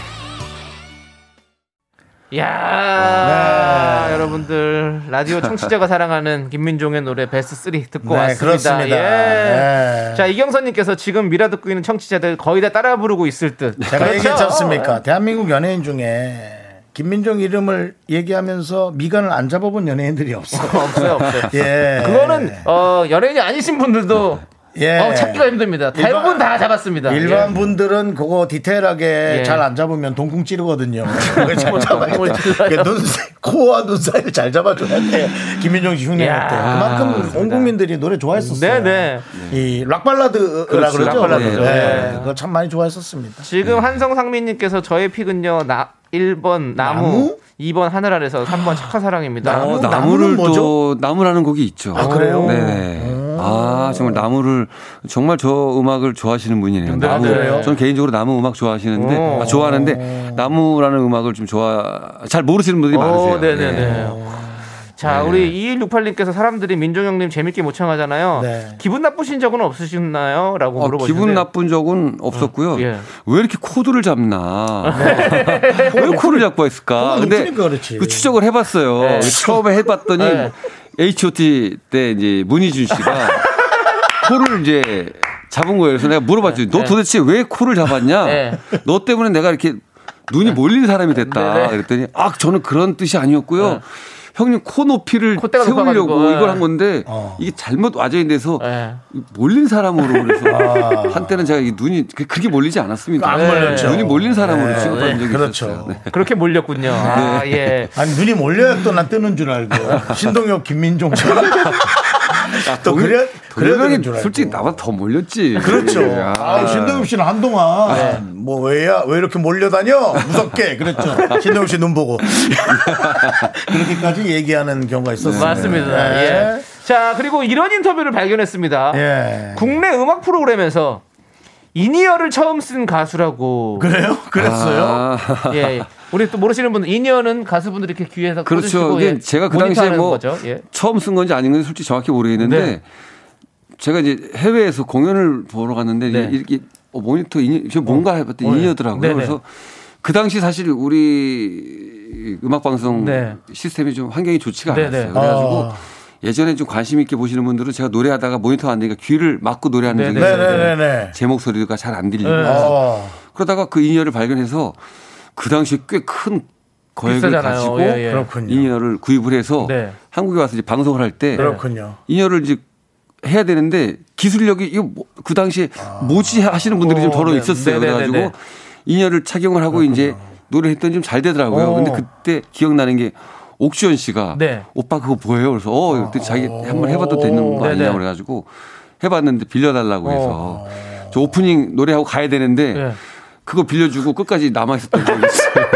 야 여러분들 라디오 청취자가 사랑하는 김민종의 노래 베스트 3 듣고 네, 왔습니다. 그렇습니다. 예. 네. 자 이경선님께서 지금 미라 듣고 있는 청취자들 거의 다 따라 부르고 있을 듯. 제가 그렇죠? 얘기했지 않습니까? 대한민국 연예인 중에 김민종 이름을 얘기하면서 미간을 안 잡아본 연예인들이 없어. 없어요, 없어요. 예. 그거는 어, 연예인이 아니신 분들도 예. 어, 찾기가 힘듭니다. 대부분 일반- 다 잡았습니다. 일반 예. 분들은 그거 디테일하게 예. 잘안 잡으면 동궁 찌르거든요. 눈, 코와 눈 사이를 잘 잡아줘야 돼. 김민종 씨 흉내낼 야, 때. 그만큼 온 국민들이 노래 좋아했었어요. 네네. 이 락발라드라 그렇죠, 그러죠. 락발라드죠. 네. 네. 그거 참 많이 좋아했었습니다. 지금 한성상민님께서 저의 픽은요 나 1번 나무, 나무? 2번 하늘 아래서 3번 착한 사랑입니다. 나무? 어, 나무를 뭐죠? 또 나무라는 곡이 있죠. 아, 그래요? 네네. 아 정말 나무를 정말 저 음악을 좋아하시는 분이네요. 네, 나무. 그래요? 저는 개인적으로 나무 음악 좋아하시는데 오. 아, 좋아하는데 나무라는 음악을 좀 좋아 잘 모르시는 분들이 많으세요. 오, 네네네. 네. 자, 네. 우리 2168님께서 사람들이 민종형님 재밌게 모창하잖아요. 네. 기분 나쁘신 적은 없으셨나요? 라고 어, 물어보시는데. 기분 나쁜 적은 없었고요. 예. 왜 이렇게 코드를 잡나? 왜 코를 잡고 했을까? 근데. 그 추적을 해봤어요. 네. 처음에 해봤더니 네. H.O.T. 때 이제 문희준 씨가 코를 이제 잡은 거예요. 그래서 내가 물어봤죠. 너 도대체 왜 코를 잡았냐? 네. 너 때문에 내가 이렇게 눈이 몰린 사람이 됐다. 네, 네. 그랬더니 아 저는 그런 뜻이 아니었고요. 네. 형님 코 높이를 세우려고 이걸 네. 한 건데 어. 이게 잘못 와전이 돼서 네. 몰린 사람으로 그래서 아. 한때는 제가 이 눈이 그- 그렇게 몰리지 않았습니다. 안 몰렸죠. 눈이 몰린 사람으로 네. 취급한 적이 그렇죠. 있었어요. 네. 그렇게 몰렸군요. 아, 예. 아니 눈이 몰려야 또 난 뜨는 줄 알고 신동엽 김민종 또동 일- 그래 동일형이 줄 알고 솔직히 나보다 더 몰렸지. 그렇죠. 아, 아, 신동엽 씨는 한동안 네. 뭐 왜야 왜 이렇게 몰려다녀 무섭게 그랬죠. 신동엽 씨 눈 보고 그렇게까지 얘기하는 경우가 있었어요. 맞습니다. 네. 예. 자, 그리고 이런 인터뷰를 발견했습니다. 예. 국내 음악 프로그램에서 이니어를 처음 쓴 가수라고. 그래요? 그랬어요? 아, 예, 예. 우리 또 모르시는 분들 이니어는 가수분들이 이렇게 귀에서 그렇죠. 예, 제가 그 당시에 뭐 거죠. 예. 처음 쓴 건지 아닌 건지 솔직히 정확히 모르겠는데 네. 제가 이제 해외에서 공연을 보러 갔는데 네. 이렇게 어, 모니터 이니, 저 뭔가 해봤더니 어, 네. in-ear더라고요. 네네. 그래서 그 당시 사실 우리 음악 방송 네. 시스템이 좀 환경이 좋지가 네네. 않았어요. 그래가지고 어. 예전에 좀 관심 있게 보시는 분들은 제가 노래하다가 모니터가 안 되니까 귀를 막고 노래하는 적이. 있었는데. 제 목소리가 잘 안 들리고 네. 어. 그러다가 그 in-ear를 발견해서 그 당시에 꽤큰 거액을 비싸잖아요. 가지고 예, 예. in-ear를 구입을 해서 네. 한국에 와서 이제 방송을 할 때. in-ear를 이제 해야 되는데 기술력이 이거 뭐- 그 당시에 뭐지 하시는 분들이 좀 어, 더러 네. 있었어요. 네네네네. 그래가지고 in-ear를 착용을 하고 이제 노래했더니 좀 잘 되더라고요. 어. 근데 그때 기억나는 게 옥시원 씨가 네. 오빠 그거 뭐예요? 그래서 어, 그때 자기 한번 해봐도 되는 거 네네. 아니냐고 그래가지고 해봤는데 빌려달라고 해서 저 오프닝 노래하고 가야 되는데 네. 그거 빌려주고 끝까지 남아있었던 적이 있어요.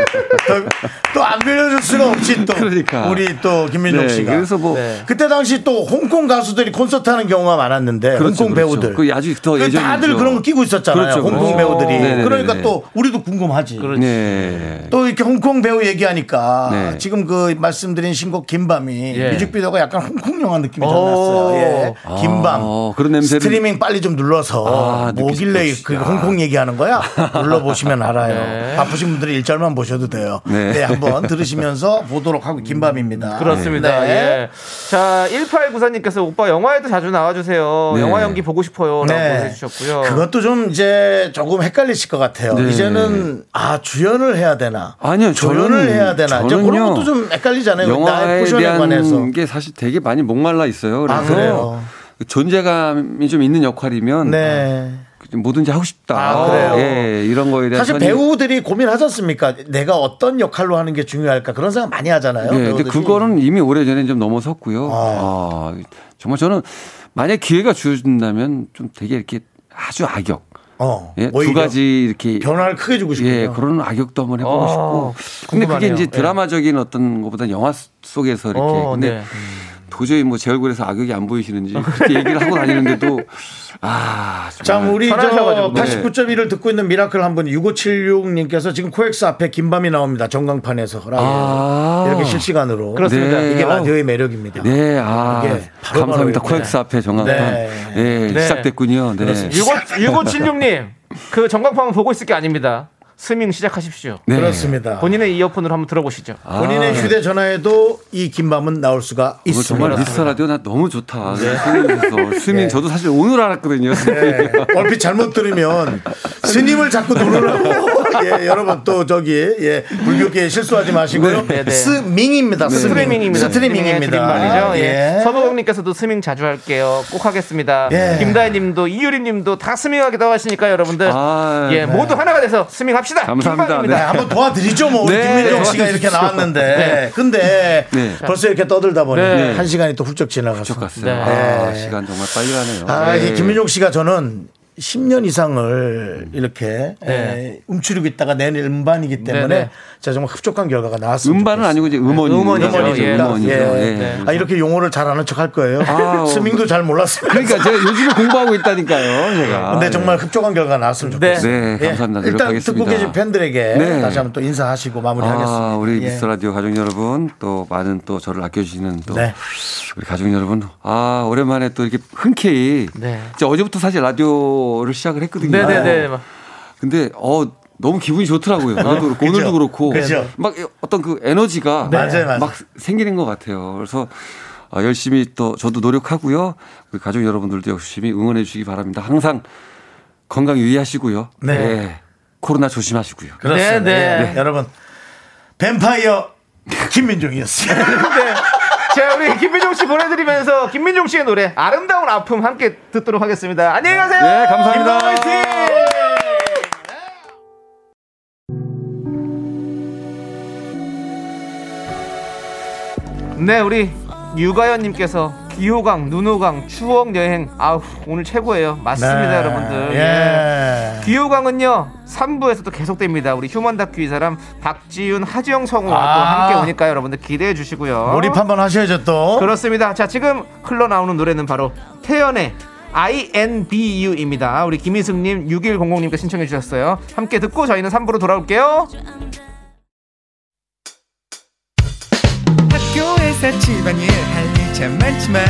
또 안 빌려줄 수가 없지 또 그러니까. 우리 또 김민종 네, 씨가 그래서 뭐 네. 그때 당시 또 홍콩 가수들이 콘서트 하는 경우가 많았는데 그렇죠, 홍콩 그렇죠. 배우들 그 아주 더그 예전이죠. 다들 그런 거 끼고 있었잖아요 그렇죠, 홍콩 그렇죠. 배우들이 네네네네. 그러니까 또 우리도 궁금하지 네. 또 이렇게 홍콩 배우 얘기하니까 네. 지금 그 말씀드린 신곡 김밤이 예. 뮤직비디오가 약간 홍콩 영화 느낌이 좀 오. 났어요. 예. 김밤. 아, 그런 냄새를- 스트리밍 빨리 좀 눌러서 아, 뭐길래 그 아. 홍콩 얘기하는 거야? 눌러 보시면 알아요. 네. 바쁘신 분들은 일절만 보셔도 돼요. 네. 네. 한번 들으시면서 보도록 하고 김밤입니다. 그렇습니다. 네. 예. 자, 1894님께서 오빠 영화에도 자주 나와주세요. 네. 영화 연기 보고 싶어요. 라고 네. 해주셨고요. 그것도 좀 이제 조금 헷갈리실 것 같아요. 네. 이제는 아 주연을 해야 되나? 아니요, 조연을 저는- 해야 되나? 이제 그런 것도 좀 헷갈리잖아요. 영화에 대한 관해서. 게 사실 되게 많이 목말라 있어요. 그래서 아, 그래요? 존재감이 좀 있는 역할이면 네. 뭐든지 하고 싶다. 아, 그래요? 예, 이런 거에 대한 사실 배우들이 고민하지 않습니까? 내가 어떤 역할로 하는 게 중요할까? 그런 생각 많이 하잖아요. 네, 근데 배우들이. 그거는 이미 오래전에 좀 넘어섰고요. 아. 아, 정말 저는 만약 기회가 주어진다면 좀 되게 이렇게 아주 악역. 어, 예, 두 가지 이렇게 변화를 크게 주고 싶군요. 예, 그런 악역도 한번 해보고 어, 싶고. 근데 그게 궁금하네요. 이제 예. 드라마적인 어떤 것보다 영화 속에서 이렇게. 어, 근데 네. 도저히 뭐 제 얼굴에서 악역이 안 보이시는지 그렇게 얘기를 하고 다니는데도 아, 자, 정말. 우리 저 편하셔가지고. 네. 89.1을 듣고 있는 미라클 한 분, 6576님께서 지금 코엑스 앞에 김밤이 나옵니다. 전광판에서. 라디오. 아. 이렇게 실시간으로. 그렇습니다. 네. 이게 어. 라디오의 매력입니다. 네, 아, 바로 감사합니다. 바로 코엑스 앞에 정확한. 네. 예, 네. 시작됐군요. 네. 6576님, 그 전광판만 보고 있을 게 아닙니다. 스밍 시작하십시오. 네. 그렇습니다. 본인의 이어폰으로 한번 들어보시죠. 본인의 아. 휴대전화에도 이 김밤은 나올 수가 이거 있습니다. 정말 미스터 라디오 나 너무 좋다. 스밍에서 스밍 저도 사실 오늘 알았거든요. 네. 얼핏 잘못 들으면 스님을 자꾸 누르라고. 예, 여러분 또 저기 예, 불교계 실수하지 마시고요. 네, 네. 스밍입니다. 스밍. 스트리밍입니다. 스트리밍입니다. 말이죠. 예. 예. 서보경님께서도 스밍 자주 할게요. 꼭 하겠습니다. 예. 김다혜님도 이유리님도 다 스밍하기도 하시니까 여러분들 아, 예 네. 모두 하나가 돼서 스밍 합시다. 감사합니다. 김밤입니다. 네, 한번 도와드리죠, 뭐. 우리 네, 김민정 씨가 이렇게. 나왔는데. 근데 네. 벌써 이렇게 떠들다 보니 네. 한 시간이 또 훌쩍 지나가서. 쭉 갔어요. 네. 아, 시간 정말 빨리 가네요. 아, 네. 이 김민종 씨가 저는 10년 이상을 이렇게 네. 에, 움츠리고 있다가 낸 음반이기 때문에 네, 네. 자 정말 흡족한 결과가 나왔습니다. 음반은 아니고 이제 음원이죠. 음원이죠. 음원이죠. 예. 음원이죠. 예. 예. 아, 이렇게 용어를 잘 아는 척 할 거예요. 아, 스밍도 잘 몰랐어요. 그러니까 제가 요즘에 공부하고 있다니까요. 제가. 근데 정말 흡족한 결과가 나왔으면 네. 좋겠어요. 네, 예. 감사합니다. 일단 듣고. 계신 팬들에게 네. 다시 한번 또 인사하시고 마무리하겠습니다. 아, 우리 예. 미스터 라디오 가족 여러분, 또 많은 또 저를 아껴주시는 또 네. 우리 가족 여러분, 아, 오랜만에 또 이렇게 흔쾌히. 네. 제가 어제부터 사실 라디오 를 시작을 했거든요. 네네네. 근데, 어, 너무 기분이 좋더라고요. 어제도 그렇고, 그죠. 오늘도 그렇고. 그죠. 막 어떤 그 에너지가 네. 맞아요, 맞아요. 막 생기는 것 같아요. 그래서 아, 열심히 또 저도 노력하고요. 우리 가족 여러분들도 열심히 응원해 주시기 바랍니다. 항상 건강 유의하시고요. 네. 코로나 조심하시고요. 그렇습니다. 네, 네. 예. 여러분 뱀파이어 김민종이었어요. 네. 자, 우리 김민종 씨 보내드리면서 김민종 씨의 노래 아름다운 아픔 함께 듣도록 하겠습니다. 안녕히 가세요. 네, 감사합니다. 네, 우리 유가연님께서 기호강, 눈호강, 추억 여행. 아우, 오늘 최고예요. 맞습니다, 네. 여러분들. 예. 기호강은요 3부에서도 계속됩니다. 우리 휴먼 다큐 이 사람 박지윤, 하지영 성우와 또 아. 함께 오니까 여러분들 기대해 주시고요. 몰입 한번 하셔야죠 또. 그렇습니다. 자, 지금 흘러나오는 노래는 바로 태연의 INBU입니다. 우리 김희승님, 6100님께 신청해 주셨어요. 함께 듣고 저희는 3부로 돌아올게요. 학교에서 집안일 할일참 많지만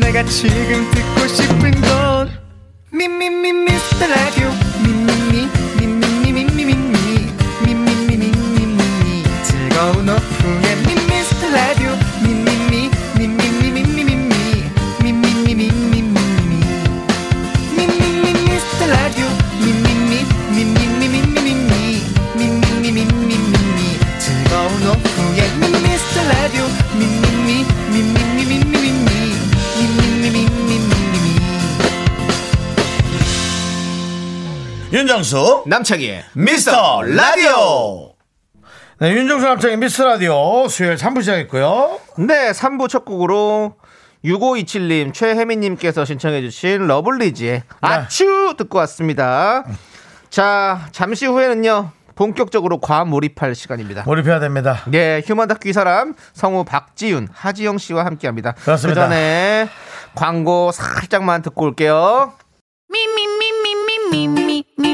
내가 지금 듣고 싶은 건 미미미 미스터 라디오 미미미 윤정수 남창희의 미스터 라디오 네, 윤정수 남창희 미스터 라디오 수요일 3부 시작했고요. 네, 3부 첫 곡으로 6527님, 최혜민님께서 신청해주신 러블리즈의 아츄 듣고 왔습니다. 자, 잠시 후에는요, 본격적으로 과몰입할 시간입니다. 몰입해야 됩니다. 네, 휴먼 다큐 이 사람 성우 박지윤, 하지영 씨와 함께 합니다. 그렇습니다. 그 전에 광고 살짝만 듣고 올게요. Me, me, me, me, me, me, me,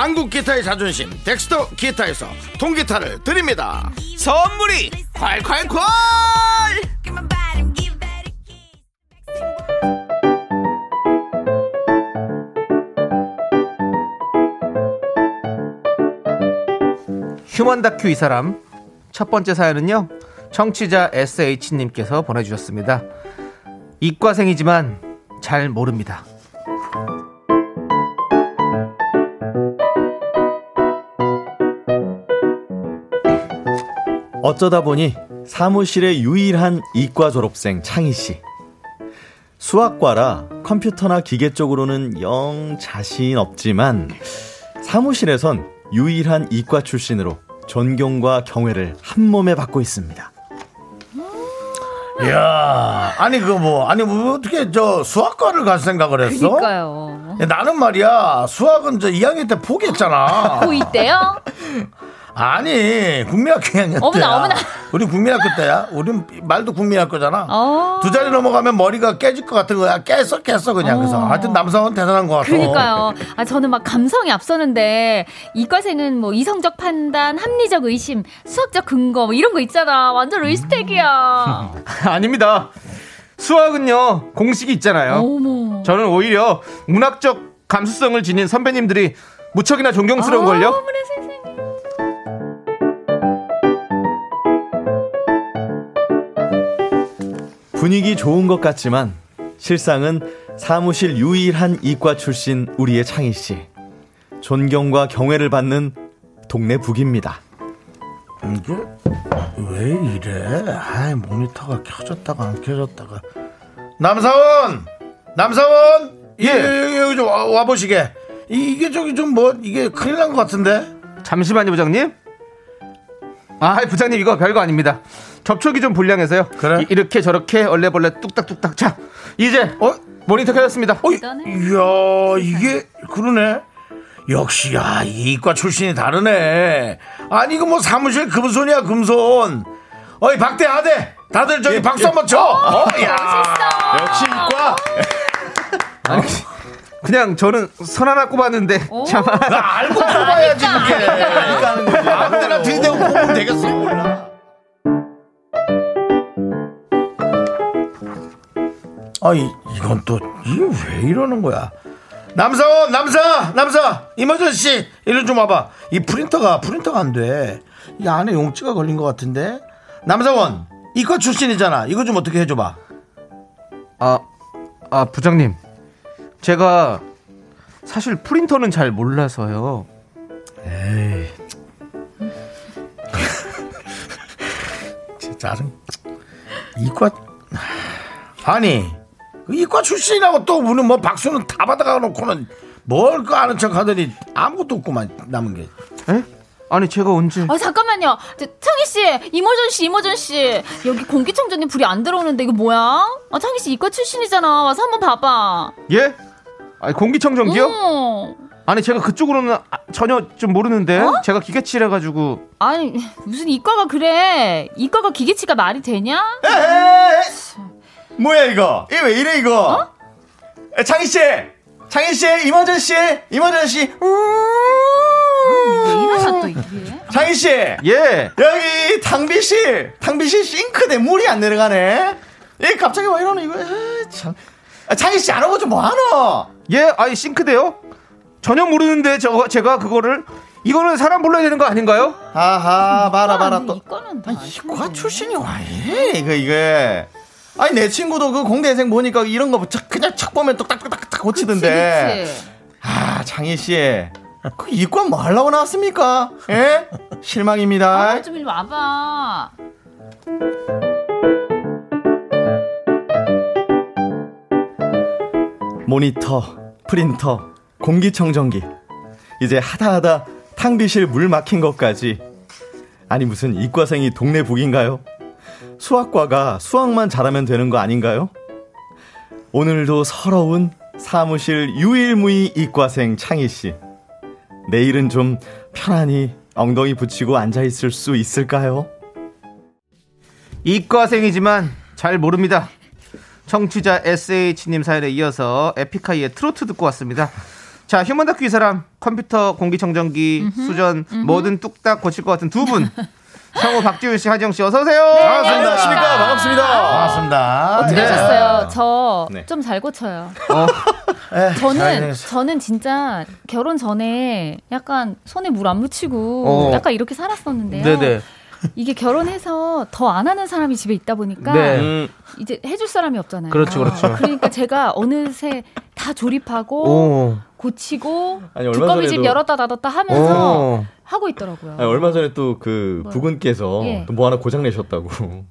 한국 기타의 자존심 덱스터 기타에서 통기타를 드립니다. 선물이 콸콸콸! 휴먼 다큐 이 사람 첫 번째 사연은요 청취자 SH님께서 보내주셨습니다 이과생이지만 잘 모릅니다 어쩌다 보니 사무실의 유일한 이과 졸업생 창희 씨. 수학과라 컴퓨터나 기계 쪽으로는 영 자신 없지만 사무실에선 유일한 이과 출신으로 존경과 경외를 한 몸에 받고 있습니다. 이야, 아니 그거 뭐 아니 뭐 어떻게 저 수학과를 갈 생각을 했어? 그니까요. 야, 나는 말이야 수학은 저 2학년 때 포기했잖아. 고2 때요? 아니 국민학교 2학년 어머나, 때야. 어머나. 우리 국민학교 때야. 우린 말도 국민학교잖아. 어. 두 자리 넘어가면 머리가 깨질 것 같은 거야. 깼어 깼어 그냥 그래서 하여튼 남성은 대단한 것 같아. 그러니까요. 아, 저는 막 감성이 앞서는데 이과생은 뭐 이성적 판단, 합리적 의심, 수학적 근거 뭐 이런 거 있잖아. 완전 리스펙이야. 아닙니다 수학은요 공식이 있잖아요 어머. 저는 오히려 문학적 감수성을 지닌 선배님들이 무척이나 존경스러운 걸요 어머나 분위기 좋은 것 같지만 실상은 사무실 유일한 이과 출신 우리의 창희 씨. 존경과 경외를 받는 동네 북입니다. 이게 왜 이래? 아이 모니터가 켜졌다가 안 켜졌다가. 남사원, 남사원, 예. 여기, 여기 좀 와, 와 보시게. 이- 이게 저기 좀 뭐 이게 큰일 난 것 같은데. 잠시만요 부장님 아 부장님 이거 별거 아닙니다 접촉이 좀 불량해서요 그래? 이, 렇게 저렇게 얼레벌레 뚝딱뚝딱 자 이제 어 모니터 켜졌습니다 어. 이야 이게 그러네. 역시 야 이과 출신이 다르네. 아니 이거 뭐 사무실 금손이야 금손. 어이 박대 하대. 다들 저기 박수 한번 쳐. 어, 야. 역시 이과! 아니, 그냥 저는 선 하나 꼽았는데 참나 알고 뽑아야지 그게. 아무데나 들이대고 뽑으면 되겠어. 몰라. 아 이 이건 또 이게 왜 이러는 거야? 남사원 남사 남사 이모전 씨 이리 좀 와봐. 이 프린터가 프린터가 안 돼. 이 안에 용지가 걸린 것 같은데. 남사원 이과 출신이잖아. 이거 좀 어떻게 해줘봐. 아, 아, 부장님. 제가 사실 프린터는 잘 몰라서요. 진짜 짜증. 이과 아니 그 이과 출신이라고 또 우리 뭐 박수는 다 받아가 놓고는 뭘 그 아는 척 하더니 아무것도 없구만 남은 게. 에? 아니, 제가 언제. 아 잠깐만요. 저, 창희 씨, 이모전 씨, 이모전 씨. 여기 공기청정기 불이 안 들어오는데 이거 뭐야? 아 창희 씨 이과 출신이잖아. 와서 한번 봐봐. 예? 아니, 공기청정기요? 어. 아니, 제가 그쪽으로는 아- 전혀 좀 모르는데. 제가 기계치래가지고. 아니 무슨 이과가 그래? 이과가 기계치가 말이 되냐? 뭐야 이거? 이게 왜 이래 이거? 에, 창희 씨, 창희 씨, 이모전 씨, 이모전 씨, 또 이게? 창희 씨, 예! 여기 탕비실, 탕비실 싱크대 물이 안 내려가네. 이 갑자기 왜 이러노 이거? 아, 참. 아, 창희 씨 안 오고 좀 뭐하노? 예? 아니, 싱크대요? 전혀 모르는데, 저, 제가 그거를. 이거는 사람 불러야 되는 거 아닌가요? 아하, 봐라, 봐라, 또. 이거는 다 이과 출신이 와예 이거 이게 아니 내 친구도 그 공대생 보니까 이런 거 착- 그냥 착 보면 또 딱딱딱딱 고치던데 아 장희 씨그 이과 뭐 하려고 나왔습니까 예 실망입니다 아, 좀 이리 와봐. 모니터 프린터 공기청정기 이제 하다 하다 탕비실 물 막힌 것까지 아니 무슨 이과생이 동네 북인가요 수학과가 수학만 잘하면 되는 거 아닌가요 오늘도 서러운 사무실 유일무이 이과생 창희 씨 내일은 좀 편안히 엉덩이 붙이고 앉아 있을 수 있을까요? 이과생이지만 잘 모릅니다. 청취자 SH님 사연에 이어서 에픽하이의 트로트 듣고 왔습니다. 자, 휴먼 다큐 이 사람 컴퓨터 공기청정기 수전 뭐든 뚝딱 고칠 것 같은 두 분. 성우 박지훈 씨, 하정 씨 어서 오세요. 안녕하십니까 반갑습니다 반갑습니다. 어떻게 네. 하셨어요? 저 네. 좀잘 고쳐요. 어, 네, 잘 저는. 저는 진짜 결혼 전에 약간 손에 물 안 묻히고 어. 약간 이렇게 살았었는데요. 네네. 이게 결혼해서 더 안 하는 사람이 집에 있다 보니까 네. 음, 이제 해줄 사람이 없잖아요. 그렇죠, 그렇죠. 그러니까 제가 어느새 다 조립하고 오. 고치고 아니, 얼마 두꺼비 집 전에도- 열었다 닫았다 하면서 오. 하고 있더라고요. 아니, 얼마 전에 또그 뭐요? 부군께서 예. 또뭐 하나 고장 내셨다고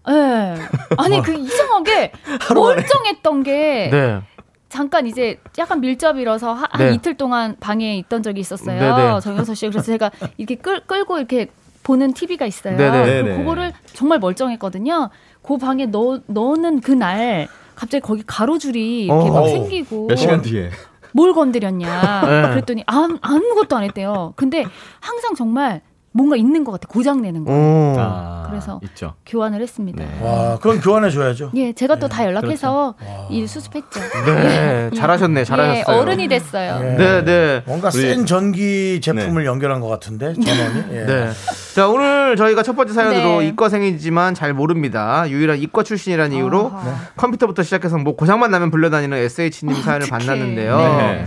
네. 아니 그 이상하게 멀쩡했던 게 네. 잠깐 이제 약간 밀접이라서 하- 한 네. 이틀 동안 방에 있던 적이 있었어요. 네네. 정영서 씨. 그래서 제가 이렇게 끌, 끌고 이렇게 보는 TV가 있어요. 네네. 그리고 네네. 그거를 정말 멀쩡했거든요. 그 방에 넣, 넣는 그날 갑자기 거기 가로줄이 이렇게 막 어우. 생기고 몇 시간 뒤에 뭘 건드렸냐 네. 그랬더니 아무, 아무것도 안 했대요. 근데 항상 정말 뭔가 있는 것 같아. 고장 내는 거. 오. 아, 그래서 있죠 교환을 했습니다. 네. 와, 그건 교환해 줘야죠. 예, 제가 또다 연락해서 그렇죠. 일 수습했죠. 네. 잘하셨네, 잘하셨어요. 예, 어른이 됐어요. 예. 네, 네. 뭔가 우리- 센 전기 제품을 연결한 것 같은데 전원이. 예. 네. 자, 오늘 저희가 첫 번째 사연으로 네. 이과생이지만 잘 모릅니다. 유일한 이과 출신이라는 이유로 아하. 컴퓨터부터 시작해서 뭐 고장만 나면 불려다니는 SH님 사연을 어떡해. 만났는데요.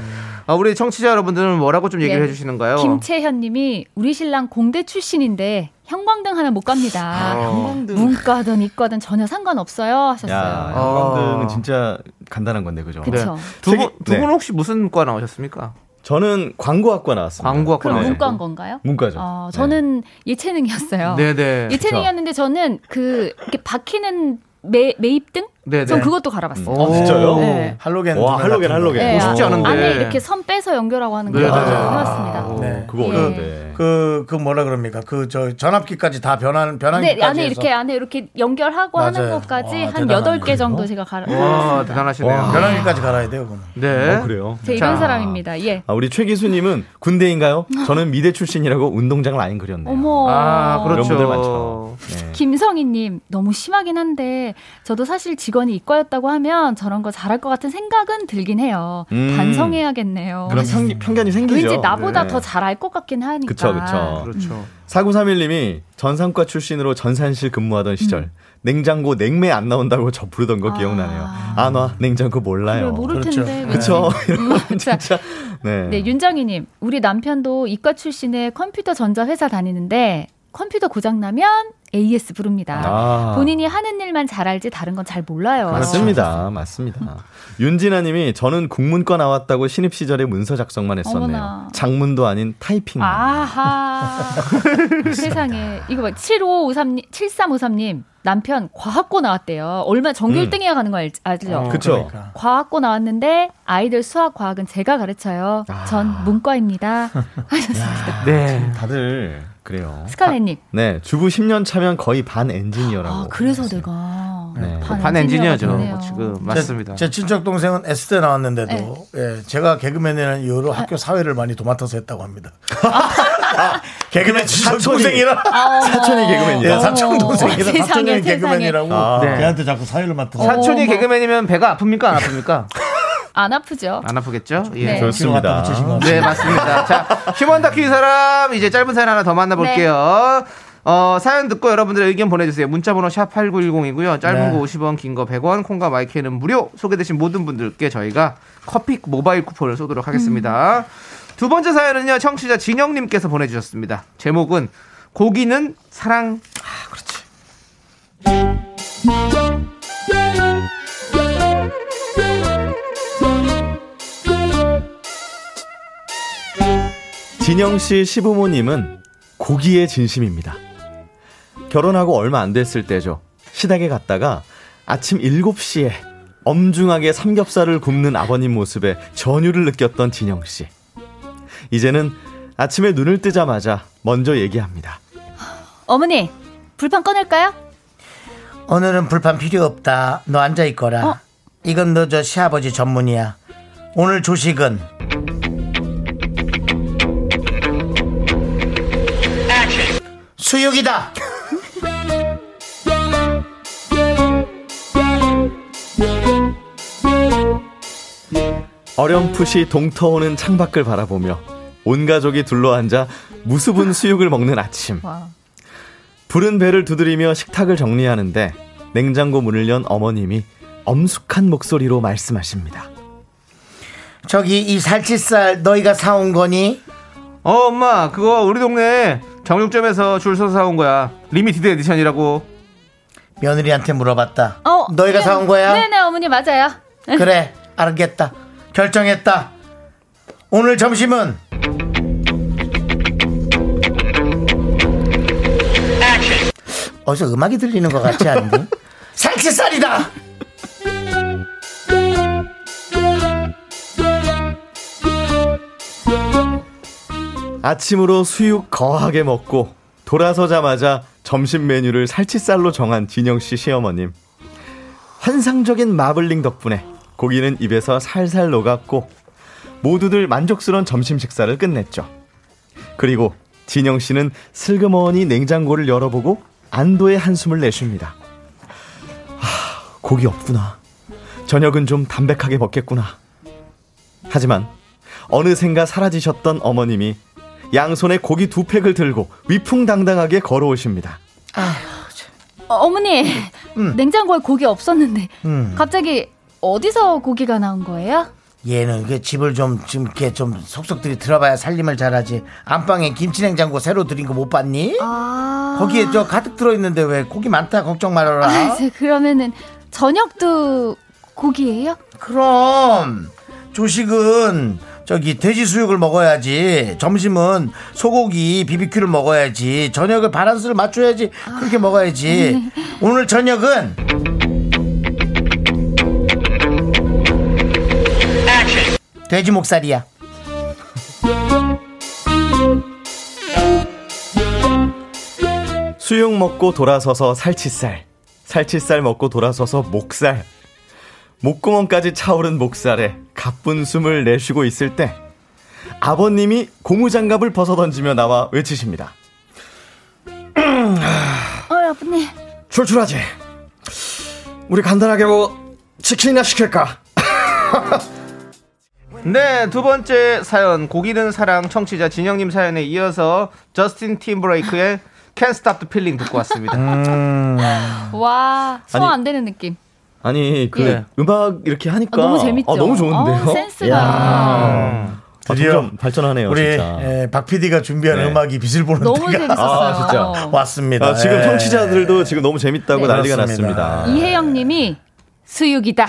네. 아, 우리 청취자 여러분들은 뭐라고 좀 얘기를 네. 해주시는가요? 김채현님이 우리 신랑 공대 출신인데 형광등 하나 못 갑니다. 어. 문과든 이과든 전혀 상관없어요 하셨어요. 야 어. 형광등은 진짜 간단한 건데 그죠 그쵸. 두 분, 책이- 두분 네. 혹시 무슨 과 나오셨습니까? 저는 광고학과 나왔습니다 광고학과 그럼. 문과인 건가요? 문과죠 어, 저는 예체능이었어요. 네네. 예체능이었는데 저는 그 이렇게 박히는 매, 매입등? 네네. 전 그것도 갈아봤어요. 오. 아, 진짜요? 네. 할로겐. 와, 할로겐. 할로겐. 네, 쉽지 아, 않은데. 안에 이렇게 선 빼서 연결하고 하는 거 네네네. 해봤습니다. 오. 네. 그거 예. 어려운데 그, 그 뭐라 그럽니까? 그 저 전압기까지 다 변하는 변환기까지 네, 안에 해서. 이렇게 안에 이렇게 연결하고 하는 맞아요. 것까지 와, 한 대단하네. 여덟 개 정도? 제가 갈아. 와, 대단하시네요. 와. 변환기까지 갈아야 돼요, 그럼. 네. 어, 그래요 제 이런 자. 사람입니다. 예. 아, 우리 최 기수님은 군대인가요? 저는 미대 출신이라고 운동장을 안 그렸네요. 어머. 아, 그렇죠. 이런 분들 많죠. 네. 김성희님 너무 심하긴 한데 저도 사실 직원이 이과였다고 하면 저런 거 잘할 것 같은 생각은 들긴 해요. 음. 반성해야겠네요. 그런 편, 편견이 생기죠. 왠지 나보다 네. 더잘알것 같긴 하니까. 그쵸, 그쵸. 그렇죠. 4931님이 전산과 출신으로 전산실 근무하던 시절 냉장고 냉매 안 나온다고 저 부르던 거 음. 아. 기억나네요. 안 와. 냉장고 몰라요. 모를 그렇죠. 텐데. 그쵸. 음, 자, 진짜. 네. 네, 윤정희님, 우리 남편도 이과 출신의 컴퓨터 전자 회사 다니는데 컴퓨터 고장 나면 AS 부릅니다. 아. 본인이 하는 일만 잘 알지 다른 건 잘 몰라요. 맞습니다. 맞습니다. 윤진아 님이 저는 국문과 나왔다고 신입 시절에 문서 작성만 했었네요. 어머나. 장문도 아닌 타이핑만. 아하. 세상에. 이거 봐. 7553님, 7353 님. 남편 과학고 나왔대요. 얼마 전교 음. 1등 해야 가는 거 알, 알죠? 어, 그쵸. 그러니까. 과학고 나왔는데 아이들 수학 과학은 제가 가르쳐요. 아. 전 문과입니다. 하셨습니다. 네. 다들 그래요. 스칼렛님. 네. 주부 10년 차면 거의 반 엔지니어라고. 아, 그래서 내가 네. 반 엔지니어죠. 됐네요. 뭐 지금 맞습니다. 제, 제 친척 동생은 S대 나왔는데도 네. 예, 제가 개그맨이라는 이유로 학교 사회를 많이 도맡아서 했다고 합니다. 아, 개그맨 친척 사촌이- 동생이라 아. 사촌이 개그맨이다. 예, 사촌 동생이라 세상에, 사촌이. 개그맨이라고 아. 네. 걔한테 자꾸 사회를 맡아서 사촌이 어머. 개그맨이면 배가 아픕니까? 안 아픕니까? 안 아프죠? 안 아프겠죠? 예. 네. 좋습니다. 네, 맞습니다. 자, 휴먼 다큐 이 사람, 이제 짧은 사연 하나 더 만나볼게요. 어, 사연 듣고 여러분들의 의견 보내주세요. 문자번호 샵8910이고요. 짧은 네. 거 50원, 긴 거 100원, 콩과 마이크는 무료. 소개되신 모든 분들께 저희가 커피 모바일 쿠폰을 쏘도록 하겠습니다. 두 번째 사연은요, 청취자 진영님께서 보내주셨습니다. 제목은 고기는 사랑. 아, 그렇지. 진영 씨 시부모님은 고기의 진심입니다. 결혼하고 얼마 안 됐을 때죠. 시댁에 갔다가 아침 7시에 엄중하게 삼겹살을 굽는 아버님 모습에 전율을 느꼈던 진영 씨. 이제는 아침에 눈을 뜨자마자 먼저 얘기합니다. 어머니, 불판 꺼낼까요? 오늘은 불판 필요 없다. 너 앉아 있거라. 어? 이건 너 저 시아버지 전문이야. 오늘 조식은 수육이다. 어렴풋이 동터오는 창밖을 바라보며 온 가족이 둘러앉아 무수분 수육을 먹는 아침. 와. 부른 배를 두드리며 식탁을 정리하는데 냉장고 문을 연 어머님이 엄숙한 목소리로 말씀하십니다. 저기 이 살치살 너희가 사온 거니? 어, 엄마, 그거 우리 동네 정육점에서 줄 서서 사온 거야. limited edition이라고. 며느리한테 물어봤다. 어, 너희가 네, 사온 거야? 네네, 어머니, 맞아요. 그래 알겠다. 결정했다. 오늘 점심은 어디서 음악이 들리는 것 같지 않니? 살치살이다. 아침으로 수육 거하게 먹고 돌아서자마자 점심 메뉴를 살치살로 정한 진영 씨 시어머님. 환상적인 마블링 덕분에 고기는 입에서 살살 녹았고 모두들 만족스러운 점심 식사를 끝냈죠. 그리고 진영 씨는 슬그머니 냉장고를 열어보고 안도의 한숨을 내쉽니다. 하, 고기 없구나. 저녁은 좀 담백하게 먹겠구나. 하지만 어느샌가 사라지셨던 어머님이 양손에 고기 두 팩을 들고 위풍당당하게 걸어오십니다. 어, 어머니, 냉장고에 고기 없었는데, 음. 갑자기 어디서 고기가 나온 거예요? 얘는 그 집을 좀 지금 이렇게 좀 속속들이 들어봐야 살림을 잘하지. 안방에 김치냉장고 새로 들인 거 못 봤니? 아. 거기에 저 가득 들어있는데 왜 고기 많다 걱정 말아라. 아, 그러면은, 저녁도 고기예요? 그럼 조식은 저기 돼지 수육을 먹어야지. 점심은 소고기 비비큐를 먹어야지. 저녁을 바란스를 맞춰야지. 그렇게 먹어야지. 오늘 저녁은 돼지 목살이야. 수육 먹고 돌아서서 살치살, 살치살 먹고 돌아서서 목살, 목구멍까지 차오른 목살에 가쁜 숨을 내쉬고 있을 때 아버님이 고무장갑을 벗어 던지며 나와 외치십니다. 어, 아버님. 출출하지? 우리 간단하게 뭐 치킨이나 시킬까? 네, 두 번째 사연 고기는 사랑 청취자 진영님 사연에 이어서 저스틴 팀브레이크의 Can't Stop the Feeling 듣고 왔습니다. 와, 소화 안 되는 느낌. 아니 그 예. 음악 이렇게 하니까 아, 너무 재밌죠? 아, 너무 좋은데요? 어, 센스가. 야. 아, 아, 점점 발전하네요, 우리 진짜. 예, 박 PD가 준비한 네. 음악이 빛을 보는 너무 때가 재밌었어요. 아, 진짜. 왔습니다. 아, 지금 예. 청취자들도 지금 너무 재밌다고 네. 난리가 그렇습니다. 났습니다. 이혜영님이 수육이다.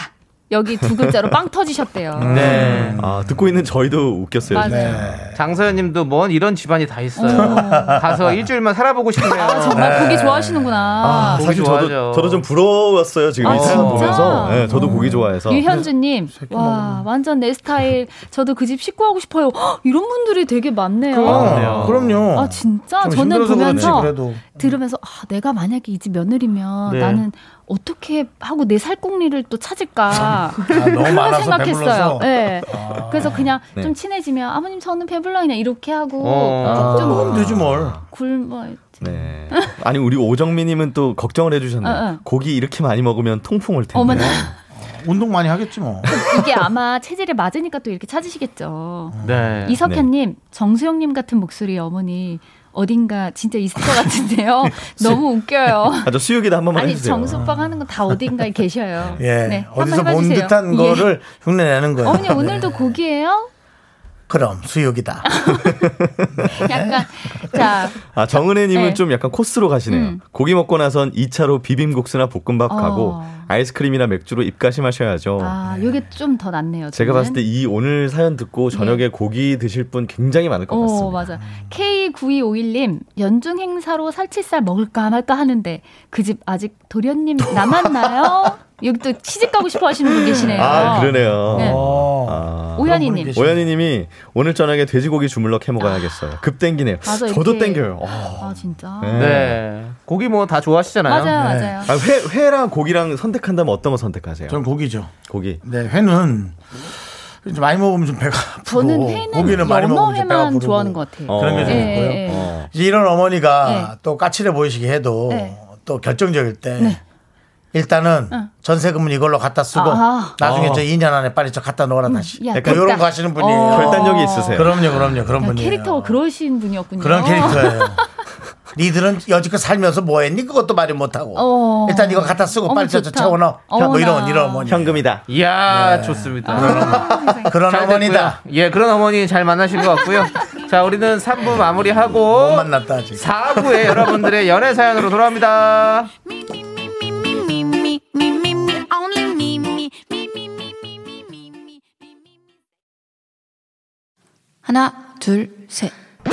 여기 두 글자로 빵 터지셨대요. 네. 아, 듣고 있는 저희도 웃겼어요. 맞아요. 진짜. 장서연 님도 뭔 이런 집안이 다 있어요. 가서 일주일만 살아보고 싶네요. 아, 정말 고기 좋아하시는구나. 아, 고기 사실 좋아하죠. 저도 저도 좀 부러웠어요 지금 아, 이 사연? 보면서. 네, 저도 고기 좋아해서. 유현주님, 와, 완전 내 스타일. 저도 그 집 식구 하고 싶어요. 헉, 이런 분들이 되게 많네요. 그럼요. 그럼요. 아, 진짜? 좀 저는 그렇지, 보면서 그래도. 들으면서, 아, 내가 만약에 이 집 며느리면 네. 나는 어떻게 하고 내 살궁리를 또 찾을까. 아, 너무 그런 많아서 생각했어요. 네. 그래서 그냥 네. 좀 친해지면 아버님 저는 배불러요. 그냥 이렇게 하고 어. 좀 되지 뭘. 굶어. 네. 아니 우리 오정민님은 또 걱정을 해주셨네요. 어, 어. 고기 이렇게 많이 먹으면 통풍 올 텐데. 어머나. 운동 많이 하겠지 뭐. 이게 아마 체질에 맞으니까 또 이렇게 찾으시겠죠. 네. 이석현님, 정수영님 같은 목소리 어머니 어딘가 진짜 있을 것 같은데요. 너무 웃겨요. 아, 저 수육이다 한 번만 아니 해주세요. 정수빵 하는 건 다 어딘가에 계셔요. 예. 네, 어디서 본. 듯한 예. 거를 흉내내는 거예요. 어머니 오늘도 고기예요? 그럼 수육이다. 약간 자 아, 정은혜님은 네. 좀 약간 코스로 가시네요. 음. 고기 먹고 나선 2차로 비빔국수나 볶음밥 어. 가고 아이스크림이나 맥주로 입가심하셔야죠. 아, 요게 좀 더 낫네요. 제가 저는. 봤을 때 이 오늘 사연 듣고 저녁에 고기 드실 분 굉장히 많을 것 같습니다. 어, 맞아. K9251님, 연중 행사로 살치살 먹을까 말까 하는데, 그 집 아직 도련님 남았나요? 여기 또 시집 가고 싶어 하시는 분 계시네요. 아, 그러네요. 네. 어. 아. 오연희님. 계시- 오연희님이 오늘 저녁에 돼지고기 주물럭 해 먹어야겠어요. 급 땡기네요. 맞아, 저도 이렇게- 땡겨요. 어. 아, 진짜. 네. 네. 고기 뭐 다 좋아하시잖아요. 맞아요, 맞아요. 아, 회, 회랑 고기랑 선택 한다면 어떤 거 선택하세요? 전 고기죠. 고기. 네, 회는 좀 많이 먹으면 좀 배가 아프고 저는 회는 고기는 많이 먹으면 좀 배가 부르고 좋아하는 것 같아요. 어. 그런 게 좀 예, 있고요. 예, 예. 어. 이제 이런 어머니가 네. 또 까칠해 보이시게 해도 네. 또 결정적일 때 네. 일단은 전세금은 이걸로 갖다 쓰고 아. 나중에 어. 저 2년 안에 빨리 저 갖다 놓아라 다시. 야, 약간 이런. 거 하시는 분이에요. 어. 결단력이 있으세요. 그럼요, 그럼요, 그런 야, 분이에요. 캐릭터가 그러신 분이었군요. 그런 캐릭터예요. 니들은 여지껏 살면서 뭐했니? 그것도 말이 못하고 어. 일단 이거 갖다 쓰고 빨리 저저 차 오너. 뭐 이런 이런 어머니. 현금이다. 이야 네. 좋습니다. 그런 어머니다. 됐고요. 예 그런 어머니 잘 만나신 것 같고요. 자 우리는 3부 마무리하고 못 만났다 아직. 4부에 여러분들의 연애 사연으로 돌아옵니다. 하나 둘 셋.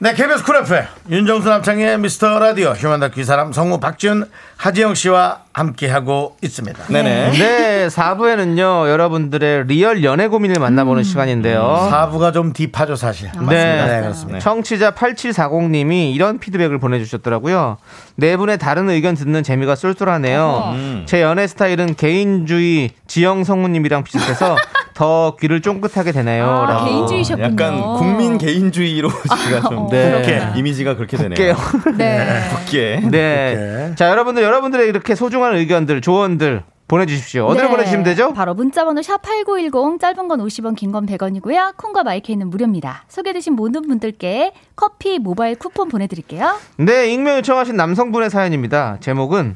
네 KBS Cool FM 윤정수 남창희 미스터 라디오 휴먼 다큐 이 사람 성우 박지윤 하지영 씨와 함께하고 있습니다 네네. 네, 4부에는요, 여러분들의 real 연애 고민을 만나보는 시간인데요. 사부가 좀 deep하죠 사실 네. 네 그렇습니다 청취자 8740님이 이런 피드백을 보내주셨더라고요. 네 분의 다른 의견 듣는 재미가 쏠쏠하네요. 제 연애 스타일은 개인주의 지영 성우님이랑 비슷해서 더 귀를 쫑긋하게 되네요. 아, 라고. 개인주의 셨군요. 약간 국민 개인주의로 제가 좀 네. 그렇게. 이미지가 그렇게 되네요. 볼게요. 네. 붙게. 네. 자, 여러분들, 여러분들의 이렇게 소중한 의견들, 조언들 보내주십시오. 어디로 네. 보내주시면 되죠? 바로 문자번호 샵8910 짧은 건 50원 긴 건 100원이고요. 콩과 마이크는 무료입니다. 소개되신 모든 분들께 커피 모바일 쿠폰 보내드릴게요. 네, 익명 요청하신 남성분의 사연입니다. 제목은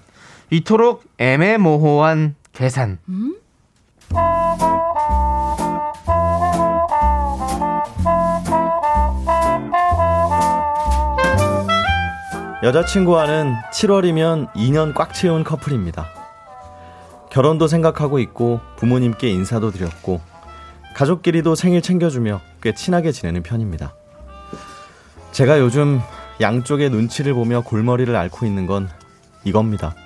이토록 애매모호한 계산. 여자친구와는 7월이면 2년 꽉 채운 커플입니다. 결혼도 생각하고 있고 부모님께 인사도 드렸고 가족끼리도 생일 챙겨주며 꽤 친하게 지내는 편입니다. 제가 요즘 양쪽의 눈치를 보며 골머리를 앓고 있는 건 이겁니다.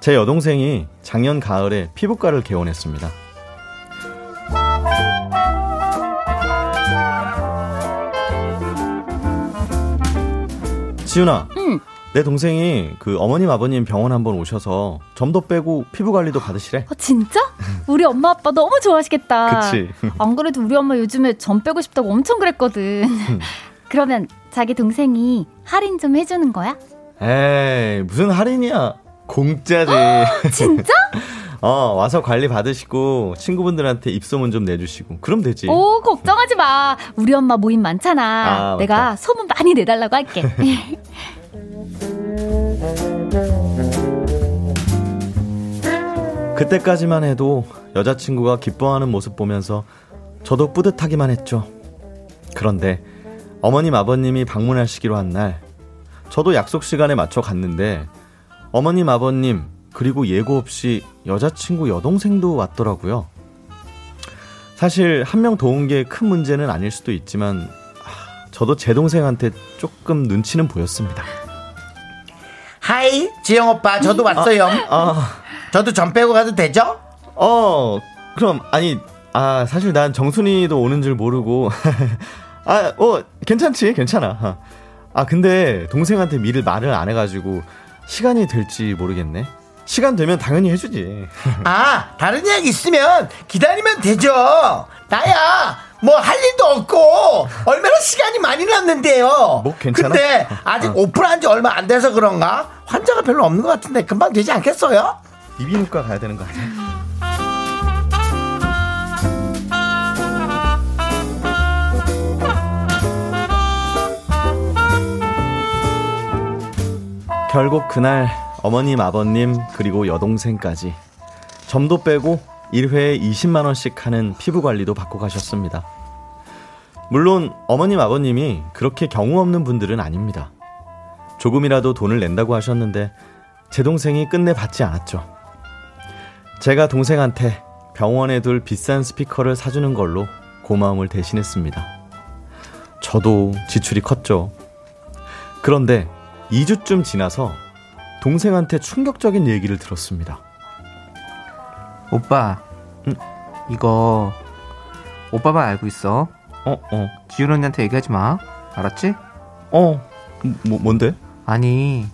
제 여동생이 작년 가을에 피부과를 개원했습니다. 지윤아, 응. 내 동생이 그 어머님 아버님 병원 한번 오셔서 점도 빼고 피부 관리도 받으시래. 어, 진짜? 우리 엄마 아빠 너무 좋아하시겠다. 그치. 안 그래도 우리 엄마 요즘에 점 빼고 싶다고 엄청 그랬거든. 그러면 자기 동생이 할인 좀 해주는 거야? 에이 무슨 할인이야? 공짜지. 진짜? 어 와서 관리 받으시고 친구분들한테 입소문 좀 내주시고 그럼 되지. 오, 걱정하지 마. 우리 엄마 모임 많잖아. 아, 내가 맞다. 소문 많이 내달라고 할게. 그때까지만 해도 여자친구가 기뻐하는 모습 보면서 저도 뿌듯하기만 했죠. 그런데 어머님 아버님이 방문하시기로 한 날 저도 약속 시간에 맞춰 갔는데 어머님 아버님 그리고 예고 없이 여자친구 여동생도 왔더라고요. 사실 한 명 도운 게 큰 문제는 아닐 수도 있지만 아, 저도 제 동생한테 조금 눈치는 보였습니다. 하이 지영 오빠 저도 왔어요 아, 저도 점 빼고 가도 되죠? 어, 그럼, 아니, 아, 사실 난 정순이도 오는 줄 모르고. 아, 어, 괜찮지, 괜찮아. 아, 근데 동생한테 미리 말을 안 해가지고 시간이 될지 모르겠네. 시간 되면 당연히 해주지. 아 다른 이야기 있으면 기다리면 되죠 나야 뭐 할 일도 없고 얼마나 시간이 많이 남는데요 뭐 괜찮아? 근데 아직 오픈한 지 얼마 안 돼서 그런가 환자가 별로 없는 것 같은데 금방 되지 않겠어요? 이비인후과 가야 되는 거 아니야? 결국 그날 어머님, 아버님, 그리고 여동생까지 점도 빼고 1회에 20만 원씩 하는 피부 관리도 받고 가셨습니다. 물론 어머님, 아버님이 그렇게 경우 없는 분들은 아닙니다. 조금이라도 돈을 낸다고 하셨는데 제 동생이 끝내 받지 않았죠. 제가 동생한테 병원에 둘 비싼 스피커를 사주는 걸로 고마움을 대신했습니다. 저도 지출이 컸죠. 그런데 2주쯤 지나서 동생한테 충격적인 얘기를 들었습니다. 오빠, 응? 이거 오빠만 알고 있어. 어, 어, 지윤 언니한테 얘기하지 마. 알았지? 어, 뭐, 뭔데? 아니,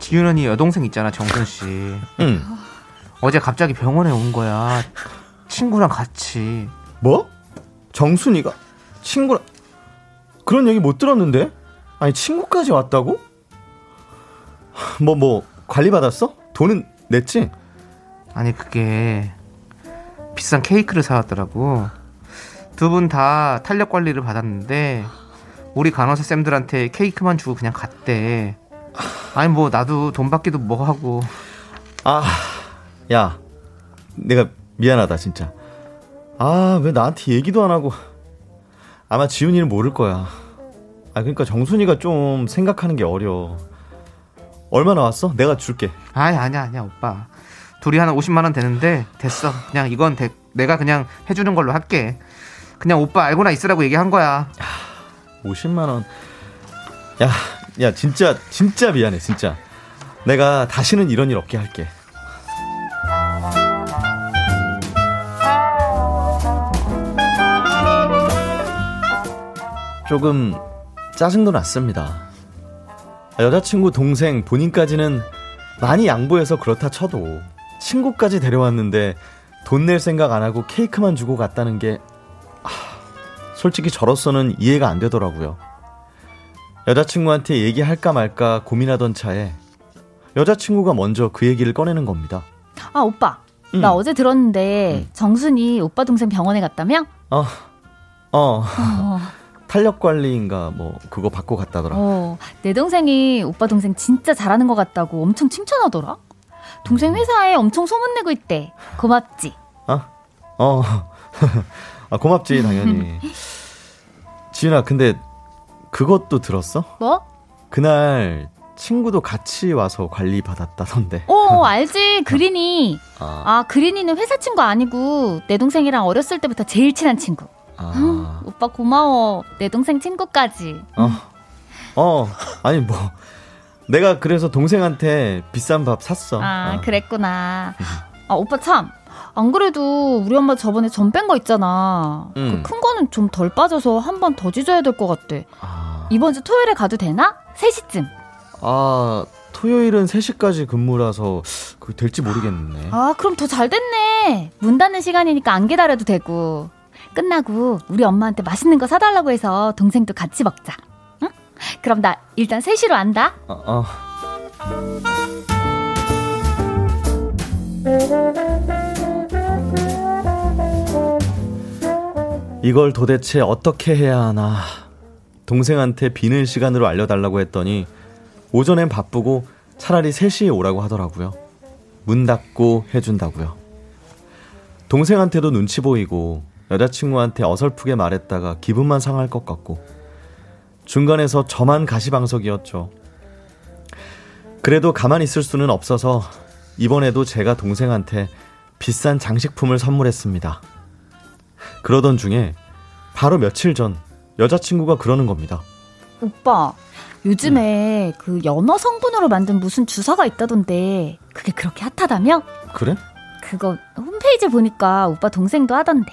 지윤 언니 여동생 있잖아, 정순 씨. 응. 어제 갑자기 병원에 온 거야. 친구랑 같이. 뭐? 정순이가 친구랑 그런 얘기 못 들었는데? 아니 친구까지 왔다고? 뭐 뭐 관리 받았어? 돈은 냈지? 아니, 그게 비싼 케이크를 사왔더라고. 두 분 다 탄력 관리를 받았는데 우리 간호사 쌤들한테 케이크만 주고 그냥 갔대. 아니 뭐 나도 돈 받기도 뭐 하고. 아, 야, 내가 미안하다 진짜. 아, 왜 나한테 얘기도 안 하고? 아마 지훈이는 모를 거야. 아, 그러니까 정순이가 좀 생각하는 게 어려. 얼마 나왔어? 내가 줄게. 아니 아니야 아니야 오빠. 둘이 한 50만 원 되는데 됐어. 그냥 이건 대- 내가 그냥 해주는 걸로 할게. 그냥 오빠 알고나 있으라고 얘기한 거야. 50만 원. 야, 야, 진짜 진짜 미안해, 진짜. 내가 다시는 이런 일 없게 할게. 조금 짜증도 났습니다. 여자친구 동생 본인까지는 많이 양보해서 그렇다 쳐도 친구까지 데려왔는데 돈 낼 생각 안 하고 케이크만 주고 갔다는 게 솔직히 저로서는 이해가 안 되더라고요. 여자친구한테 얘기할까 말까 고민하던 차에 여자친구가 먼저 그 얘기를 꺼내는 겁니다. 아 오빠 응. 나 어제 들었는데 정순이 오빠 동생 병원에 갔다며? 어, 어, 어, 탄력 관리인가 뭐 그거 받고 갔다더라. 어, 내 동생이 오빠 동생 진짜 잘하는 것 같다고 엄청 칭찬하더라. 동생 회사에 엄청 소문내고 있대. 고맙지. 어, 어, 아, 고맙지 당연히. 지윤아, 근데 그것도 들었어? 뭐? 그날 친구도 같이 와서 관리 받았다던데. 어 알지 그린이. 아, 아 그린이는 회사 친구 아니고 내 동생이랑 어렸을 때부터 제일 친한 친구. 응, 아, 오빠 고마워. 내 동생 친구까지. 어, 어, 아니 뭐 내가 그래서 동생한테 비싼 밥 샀어. 아 어. 그랬구나. 아 오빠 참. 안 그래도 우리 엄마 저번에 전 뺀 거 있잖아. 응. 그큰 거는 좀 덜 빠져서 한 번더 찢어야 될 것 같대. 아, 이번 주 토요일에 가도 되나? 3시쯤. 아, 토요일은 3시까지 근무라서 그 될지 모르겠네. 아, 그럼 더 잘 됐네. 문 닫는 시간이니까 안 기다려도 되고. 끝나고 우리 엄마한테 맛있는 거 사달라고 해서 동생도 같이 먹자. 응? 그럼 나 일단 3시로 안다. 어, 어. 이걸 도대체 어떻게 해야 하나. 동생한테 비는 시간으로 알려달라고 했더니 오전엔 바쁘고 차라리 3시에 오라고 하더라고요. 문 닫고 해준다고요. 동생한테도 눈치 보이고 여자친구한테 어설프게 말했다가 기분만 상할 것 같고 중간에서 저만 가시방석이었죠. 그래도 가만히 있을 수는 없어서 이번에도 제가 동생한테 비싼 장식품을 선물했습니다. 그러던 중에 바로 며칠 전 여자친구가 그러는 겁니다. 오빠, 요즘에 그 연어 성분으로 만든 무슨 주사가 있다던데 그게 그렇게 핫하다며? 그래? 그거 홈페이지 보니까 오빠 동생도 하던데.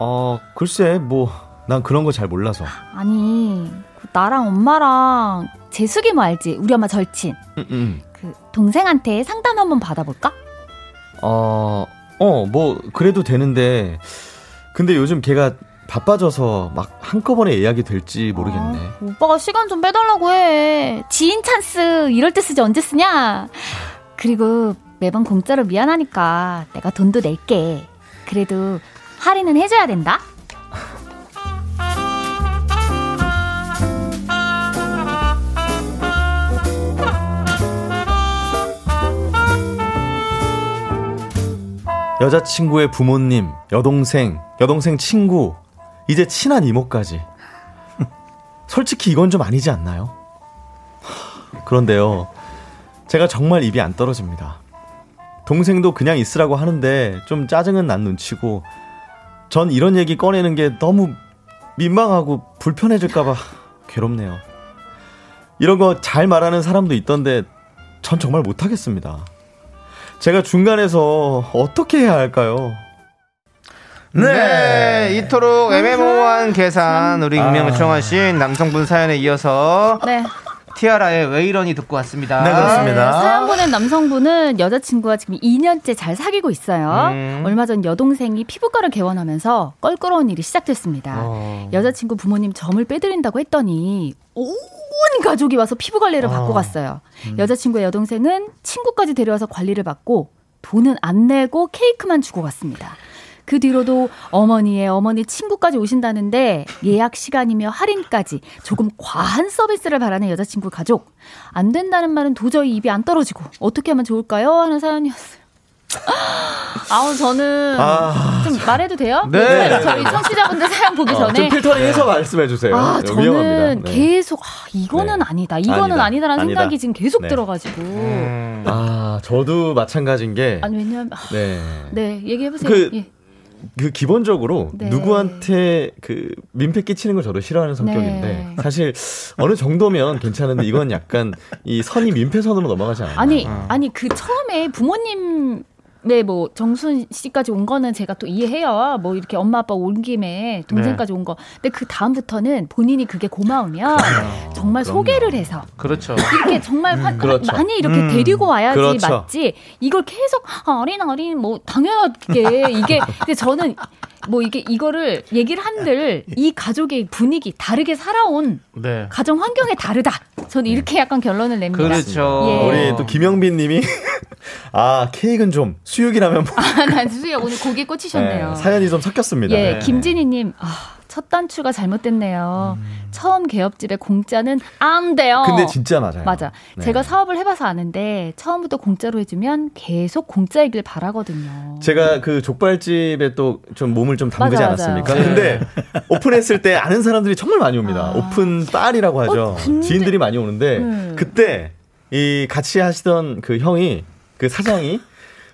어, 글쎄, 뭐, 난 그런 거 잘 몰라서. 아니, 그 나랑 엄마랑 재숙이 뭐 알지? 우리 엄마 절친. 음, 음. 그 동생한테 상담 한번 받아볼까? 어, 어, 뭐, 그래도 되는데, 근데 요즘 걔가 바빠져서 막 한꺼번에 예약이 될지 모르겠네. 아, 오빠가 시간 좀 빼달라고 해. 지인 찬스 이럴 때 쓰지 언제 쓰냐? 그리고 매번 공짜로 미안하니까 내가 돈도 낼게. 그래도 할인은 해줘야 된다. 여자친구의 부모님, 여동생, 여동생 친구, 이제 친한 이모까지. 솔직히 이건 좀 아니지 않나요? 그런데요, 제가 정말 입이 안 떨어집니다. 동생도 그냥 있으라고 하는데 좀 짜증은 난 눈치고, 전 이런 얘기 꺼내는 게 너무 민망하고 불편해질까봐 괴롭네요. 이런 거 잘 말하는 사람도 있던데, 전 정말 못하겠습니다. 제가 중간에서 어떻게 해야 할까요? 네. 이토록 애매모호한 계산 우리 익명을 청하신 남성분 사연에 이어서 네. 티아라의 왜 이러니 듣고 왔습니다. 네, 그렇습니다. 네, 사연 보낸 남성분은 여자친구와 지금 2년째 잘 사귀고 있어요. 음. 얼마 전 여동생이 피부과를 개원하면서 껄끄러운 일이 시작됐습니다. 어. 여자친구 부모님 점을 빼드린다고 했더니 온 가족이 와서 피부 관리를 받고 갔어요. 음. 여자친구의 여동생은 친구까지 데려와서 관리를 받고 돈은 안 내고 케이크만 주고 갔습니다. 그 뒤로도 어머니의 어머니 친구까지 오신다는데 예약 시간이며 할인까지 조금 과한 서비스를 바라는 여자친구 가족. 안 된다는 말은 도저히 입이 안 떨어지고 어떻게 하면 좋을까요? 하는 사연이었어요. 아우 저는 아, 좀 말해도 돼요? 네. 저희 청취자분들 사연 보기 어, 좀 전에 필터링 해서 말씀해 주세요. 아, 네, 저는 위험합니다. 네. 계속 아, 이거는 네. 아니다. 이거는 아니다. 아니다. 라는 아니다. 생각이 지금 계속 네. 들어가지고. 음. 아, 저도 마찬가지인 게 아니 왜냐면 아, 네. 네, 얘기해 보세요. 그- 예. 그 기본적으로 네. 누구한테 그 민폐 끼치는 걸 저도 싫어하는 성격인데 네. 사실 어느 정도면 괜찮은데 이건 약간 이 선이 민폐 선으로 넘어가지 않아요. 아니 아니 그 처음에 부모님 네, 뭐 정순 씨까지 온 거는 제가 또 이해해요. 뭐 이렇게 엄마 아빠 온 김에 동생까지 온 거. 근데 그 다음부터는 본인이 그게 고마우면 정말 그럼요. 소개를 해서 그렇죠. 이렇게 정말 화- 그렇죠. 많이 이렇게 음, 데리고 와야지 그렇죠. 맞지. 이걸 계속 아, 어린 어린 뭐 당연하게 이게 근데 저는 뭐 이게 이거를 얘기를 한들 이 가족의 분위기 다르게 살아온 네. 가정 환경이 다르다. 저는 이렇게 약간 결론을 냅니다. 그렇죠. 예. 우리 또 김영빈 님이 아, 케이크는 좀 수육이라면 뭐 아, 난 수야 오늘 고기 꽂히셨네요. 네, 사연이 좀 섞였습니다. 예, 네. 김진희님, 아, 첫 단추가 잘못됐네요. 처음 개업집에 공짜는 안 돼요. 근데 진짜 맞아요. 맞아. 네. 제가 사업을 해봐서 아는데 처음부터 공짜로 해주면 계속 공짜이길 바라거든요. 제가 그 족발집에 또 좀 몸을 좀 담그지 맞아, 않았습니까? 맞아요. 근데 오픈했을 때 아는 사람들이 정말 많이 옵니다. 아. 오픈 딸이라고 하죠. 어, 근데- 지인들이 많이 오는데 음. 그때 이 같이 하시던 그 형이 그 사장이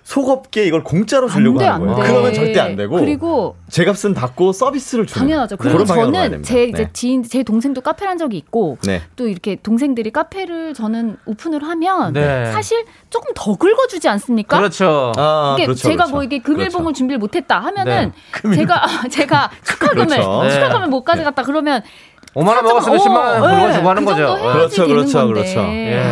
속없게 이걸 공짜로 주려고 안 돼, 하는 안 거예요. 돼. 그러면 절대 안 되고 그리고 제 값은 받고 서비스를 주는 당연하죠. 그리고 방향으로 가야 저는 됩니다. 제 이제 네. 지인, 제 동생도 카페를 한 적이 있고 네. 또 이렇게 동생들이 카페를 저는 오픈을 하면 네. 사실 조금 더 긁어주지 않습니까? 그렇죠. 아, 그렇죠, 제가 그렇죠. 뭐 이게 금일봉을 그렇죠. 준비를 못했다 하면은 네. 제가 제가 축하금을 그렇죠. 축하금을 못 가져갔다 그러면 5만 원 먹었으면 10만 원 물건 주고 하는 그 거죠. 그렇죠, 그렇죠, 건데. 그렇죠. 예.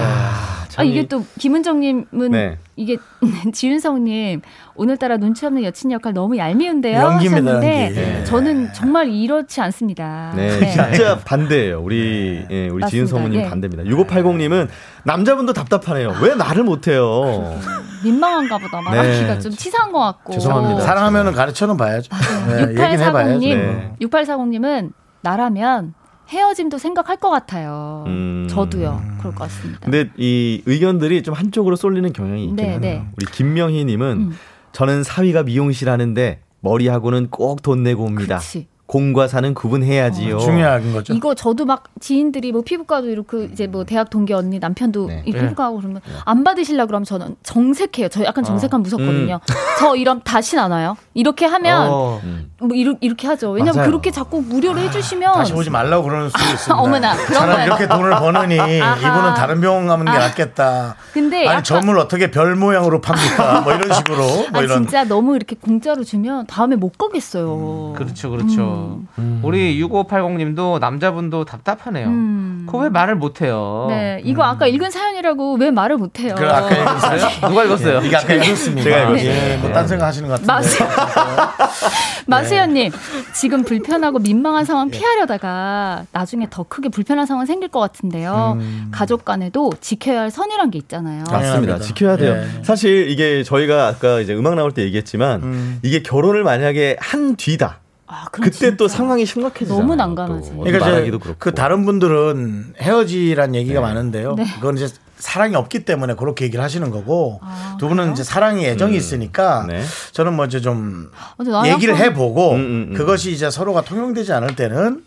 아 이게 또 김은정님은 네. 이게 지윤성님 오늘따라 눈치 없는 여친 역할 너무 얄미운데요. 연기입니다, 연기. 예. 저는 정말 이렇지 않습니다. 네, 진짜 반대예요. 우리 예, 우리 사모님 예. 반대입니다. 6580님은 남자분도 답답하네요. 왜 나를 못해요? 민망한가 보다 말하기가 네. 좀 치사한 것 같고. 죄송합니다. 사랑하면은 가르쳐는 봐야죠. 네, 얘기는 해봐야죠. 6840님, 네. 6840님은 나라면 헤어짐도 생각할 것 같아요. 음. 저도요. 그럴 것 같습니다. 근데 이 의견들이 좀 한쪽으로 쏠리는 경향이 있긴 네, 하네요. 네. 우리 김명희님은 음. 저는 사위가 미용실 하는데 머리하고는 꼭 돈 내고 옵니다. 그치. 공과 사는 구분해야지요. 어, 중요한 거죠. 이거 저도 막 지인들이 뭐 피부과도 이렇게 이제 뭐 대학 동기 언니 남편도 네. 이 피부과하고 그러면 안 받으시려 그러면 저는 정색해요. 저 약간 정색하면 무섭거든요. 음. 저 이런 다시 안 와요. 이렇게 하면 어. 뭐 이렇게, 이렇게 하죠. 왜냐면 맞아요. 그렇게 자꾸 무료로 해주시면 다시 오지 말라고 그러는 수도 있습니다. 어머나, 그런 거예요. 이렇게 돈을 버느니 아하. 이분은 다른 병원 가는 게 낫겠다. 근데 아니 약간- 점을 어떻게 별 모양으로 팝니까? 뭐 이런 식으로 뭐 아 이런 진짜 너무 이렇게 공짜로 주면 다음에 못 가겠어요. 그렇죠, 그렇죠. 그렇죠. 우리 6580님도 남자분도 답답하네요. 음. 그거 왜 말을 못해요? 네, 이거 아까 읽은 사연이라고 왜 말을 못해요? 그 아까 사연. 누가 읽었어요? 이게 아까 읽었습니다. 제가 읽었어요. 예, 뭐딴 생각 하시는 것 같은데. 마수 마수연님 지금 불편하고 민망한 상황 피하려다가 나중에 더 크게 불편한 상황 생길 것 같은데요. 가족 간에도 지켜야 할 선이란 게 있잖아요. 맞습니다. 지켜야 돼요. 예. 사실 이게 저희가 아까 이제 음악 나올 때 얘기했지만 이게 결혼을 만약에 한 뒤다. 아, 그럼 그때 또 진짜 상황이 심각해지잖아요. 너무 난감하지. 또. 그러니까 이제 그렇고. 그 다른 분들은 헤어지란 얘기가 많은데요. 네. 그건 이제 사랑이 없기 때문에 그렇게 얘기를 하시는 거고 아, 두 분은 이제 사랑이 애정이 있으니까 네. 저는 뭐 이제 좀나 얘기를 약간- 해보고 음, 음, 음. 그것이 이제 서로가 통용되지 않을 때는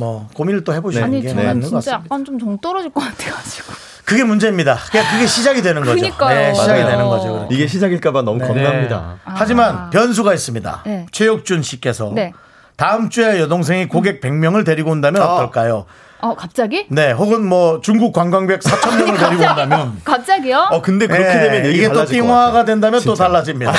뭐 고민을 또 해보시는 아니 게 저는 맞는 것 진짜 같습니다. 약간 좀 정 떨어질 것 같아가지고. 그게 문제입니다. 그냥 그게 시작이 되는 거죠. 그니까요. 네, 시작이 맞아요. 되는 거죠. 그렇게. 이게 시작일까봐 너무 겁납니다. 하지만 변수가 있습니다. 네. 최혁준 씨께서 네. 다음 주에 여동생이 고객 100명을 데리고 온다면 어떨까요? 어 갑자기? 네, 혹은 뭐 중국 관광객 4천 명을 데리고 온다면 갑자기요? 어 근데 그렇게 예, 되면 이게 또 띵화가. 된다면 또 달라집니다.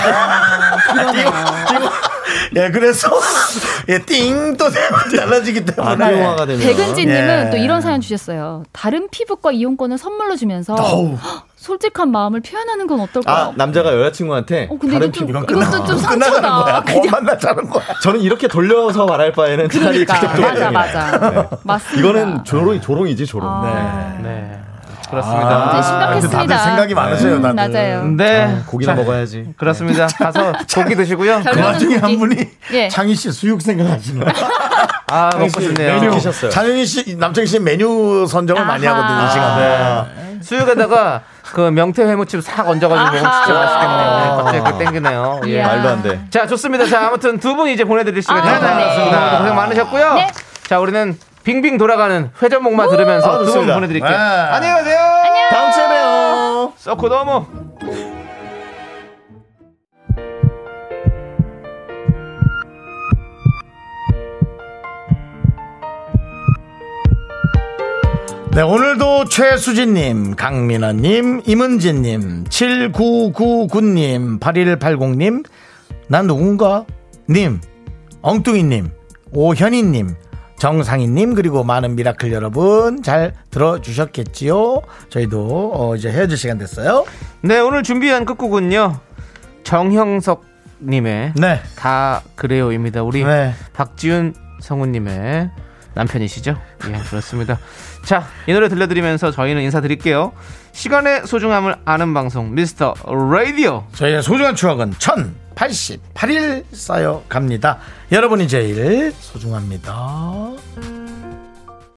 예, 그래서 예, 띵또 달라지기 아, 때문에 띵화가 되면 백은지님은 예. 또 이런 사연 주셨어요. 다른 피부과 이용권을 선물로 주면서 어우. 솔직한 마음을 표현하는 건아 어떨까요? 남자가 여자친구한테 어, 근데 다른 이게 좀- 피부 이건 이것도 끝나, 좀 끝나가는 상처다. 거야. 그냥. 만나자는 거야. 저는 이렇게 돌려서 말할 바에는 차라리 그러니까 그쪽 맞아 맞아 맞습니다. 이거는 조롱이 조롱이지 조롱. 아, 네. 아, 그렇습니다. 이제 심각했습니다. 다들 생각이 많으세요, 음, 다들. 맞아요. 네. 고기나 자, 먹어야지. 그렇습니다. 가서 고기 드시고요. 그 와중에 한 고기. 분이 예. 창희 씨 수육 생각하시는 거야. 아, 먹고 싶네요. 메뉴 시켰어요. 장영희 씨, 남창희 씨 메뉴 선정을 많이 아하. 하거든요, 이 시간에. 네. 수육에다가 그 명태 회무침 싹 얹어가지고 먹으면 진짜. 맛있겠네요. 갑자기 그 땡기네요. 예. 말도 안 돼. 자, 좋습니다. 자, 아무튼 두 분 이제 보내드릴 시간이 아. 네. 고생 많으셨고요. 네. 자, 우리는 빙빙 돌아가는 회전목마 들으면서 아, 두분 좋습니다. 보내드릴게요. 네. 안녕히 가세요. 다음 주에 봬요. 썩고 너무. 네, 오늘도 최수진님, 강민아님, 임은진님, 7999님, 8180님, 난 누군가? 님, 엉뚱이님, 오현희님, 정상희님, 그리고 많은 미라클 여러분 잘 들어주셨겠지요? 저희도 어, 이제 헤어질 시간 됐어요. 네, 오늘 준비한 끝곡은요. 정형석님의 네. 다 그래요입니다. 우리 네. 박지윤 성우님의 남편이시죠? 예, 그렇습니다. 자, 이 노래 들려드리면서 저희는 인사드릴게요. 시간의 소중함을 아는 방송, 미스터 라디오. 저희의 소중한 추억은 1088일 쌓여 갑니다. 여러분이 제일 소중합니다.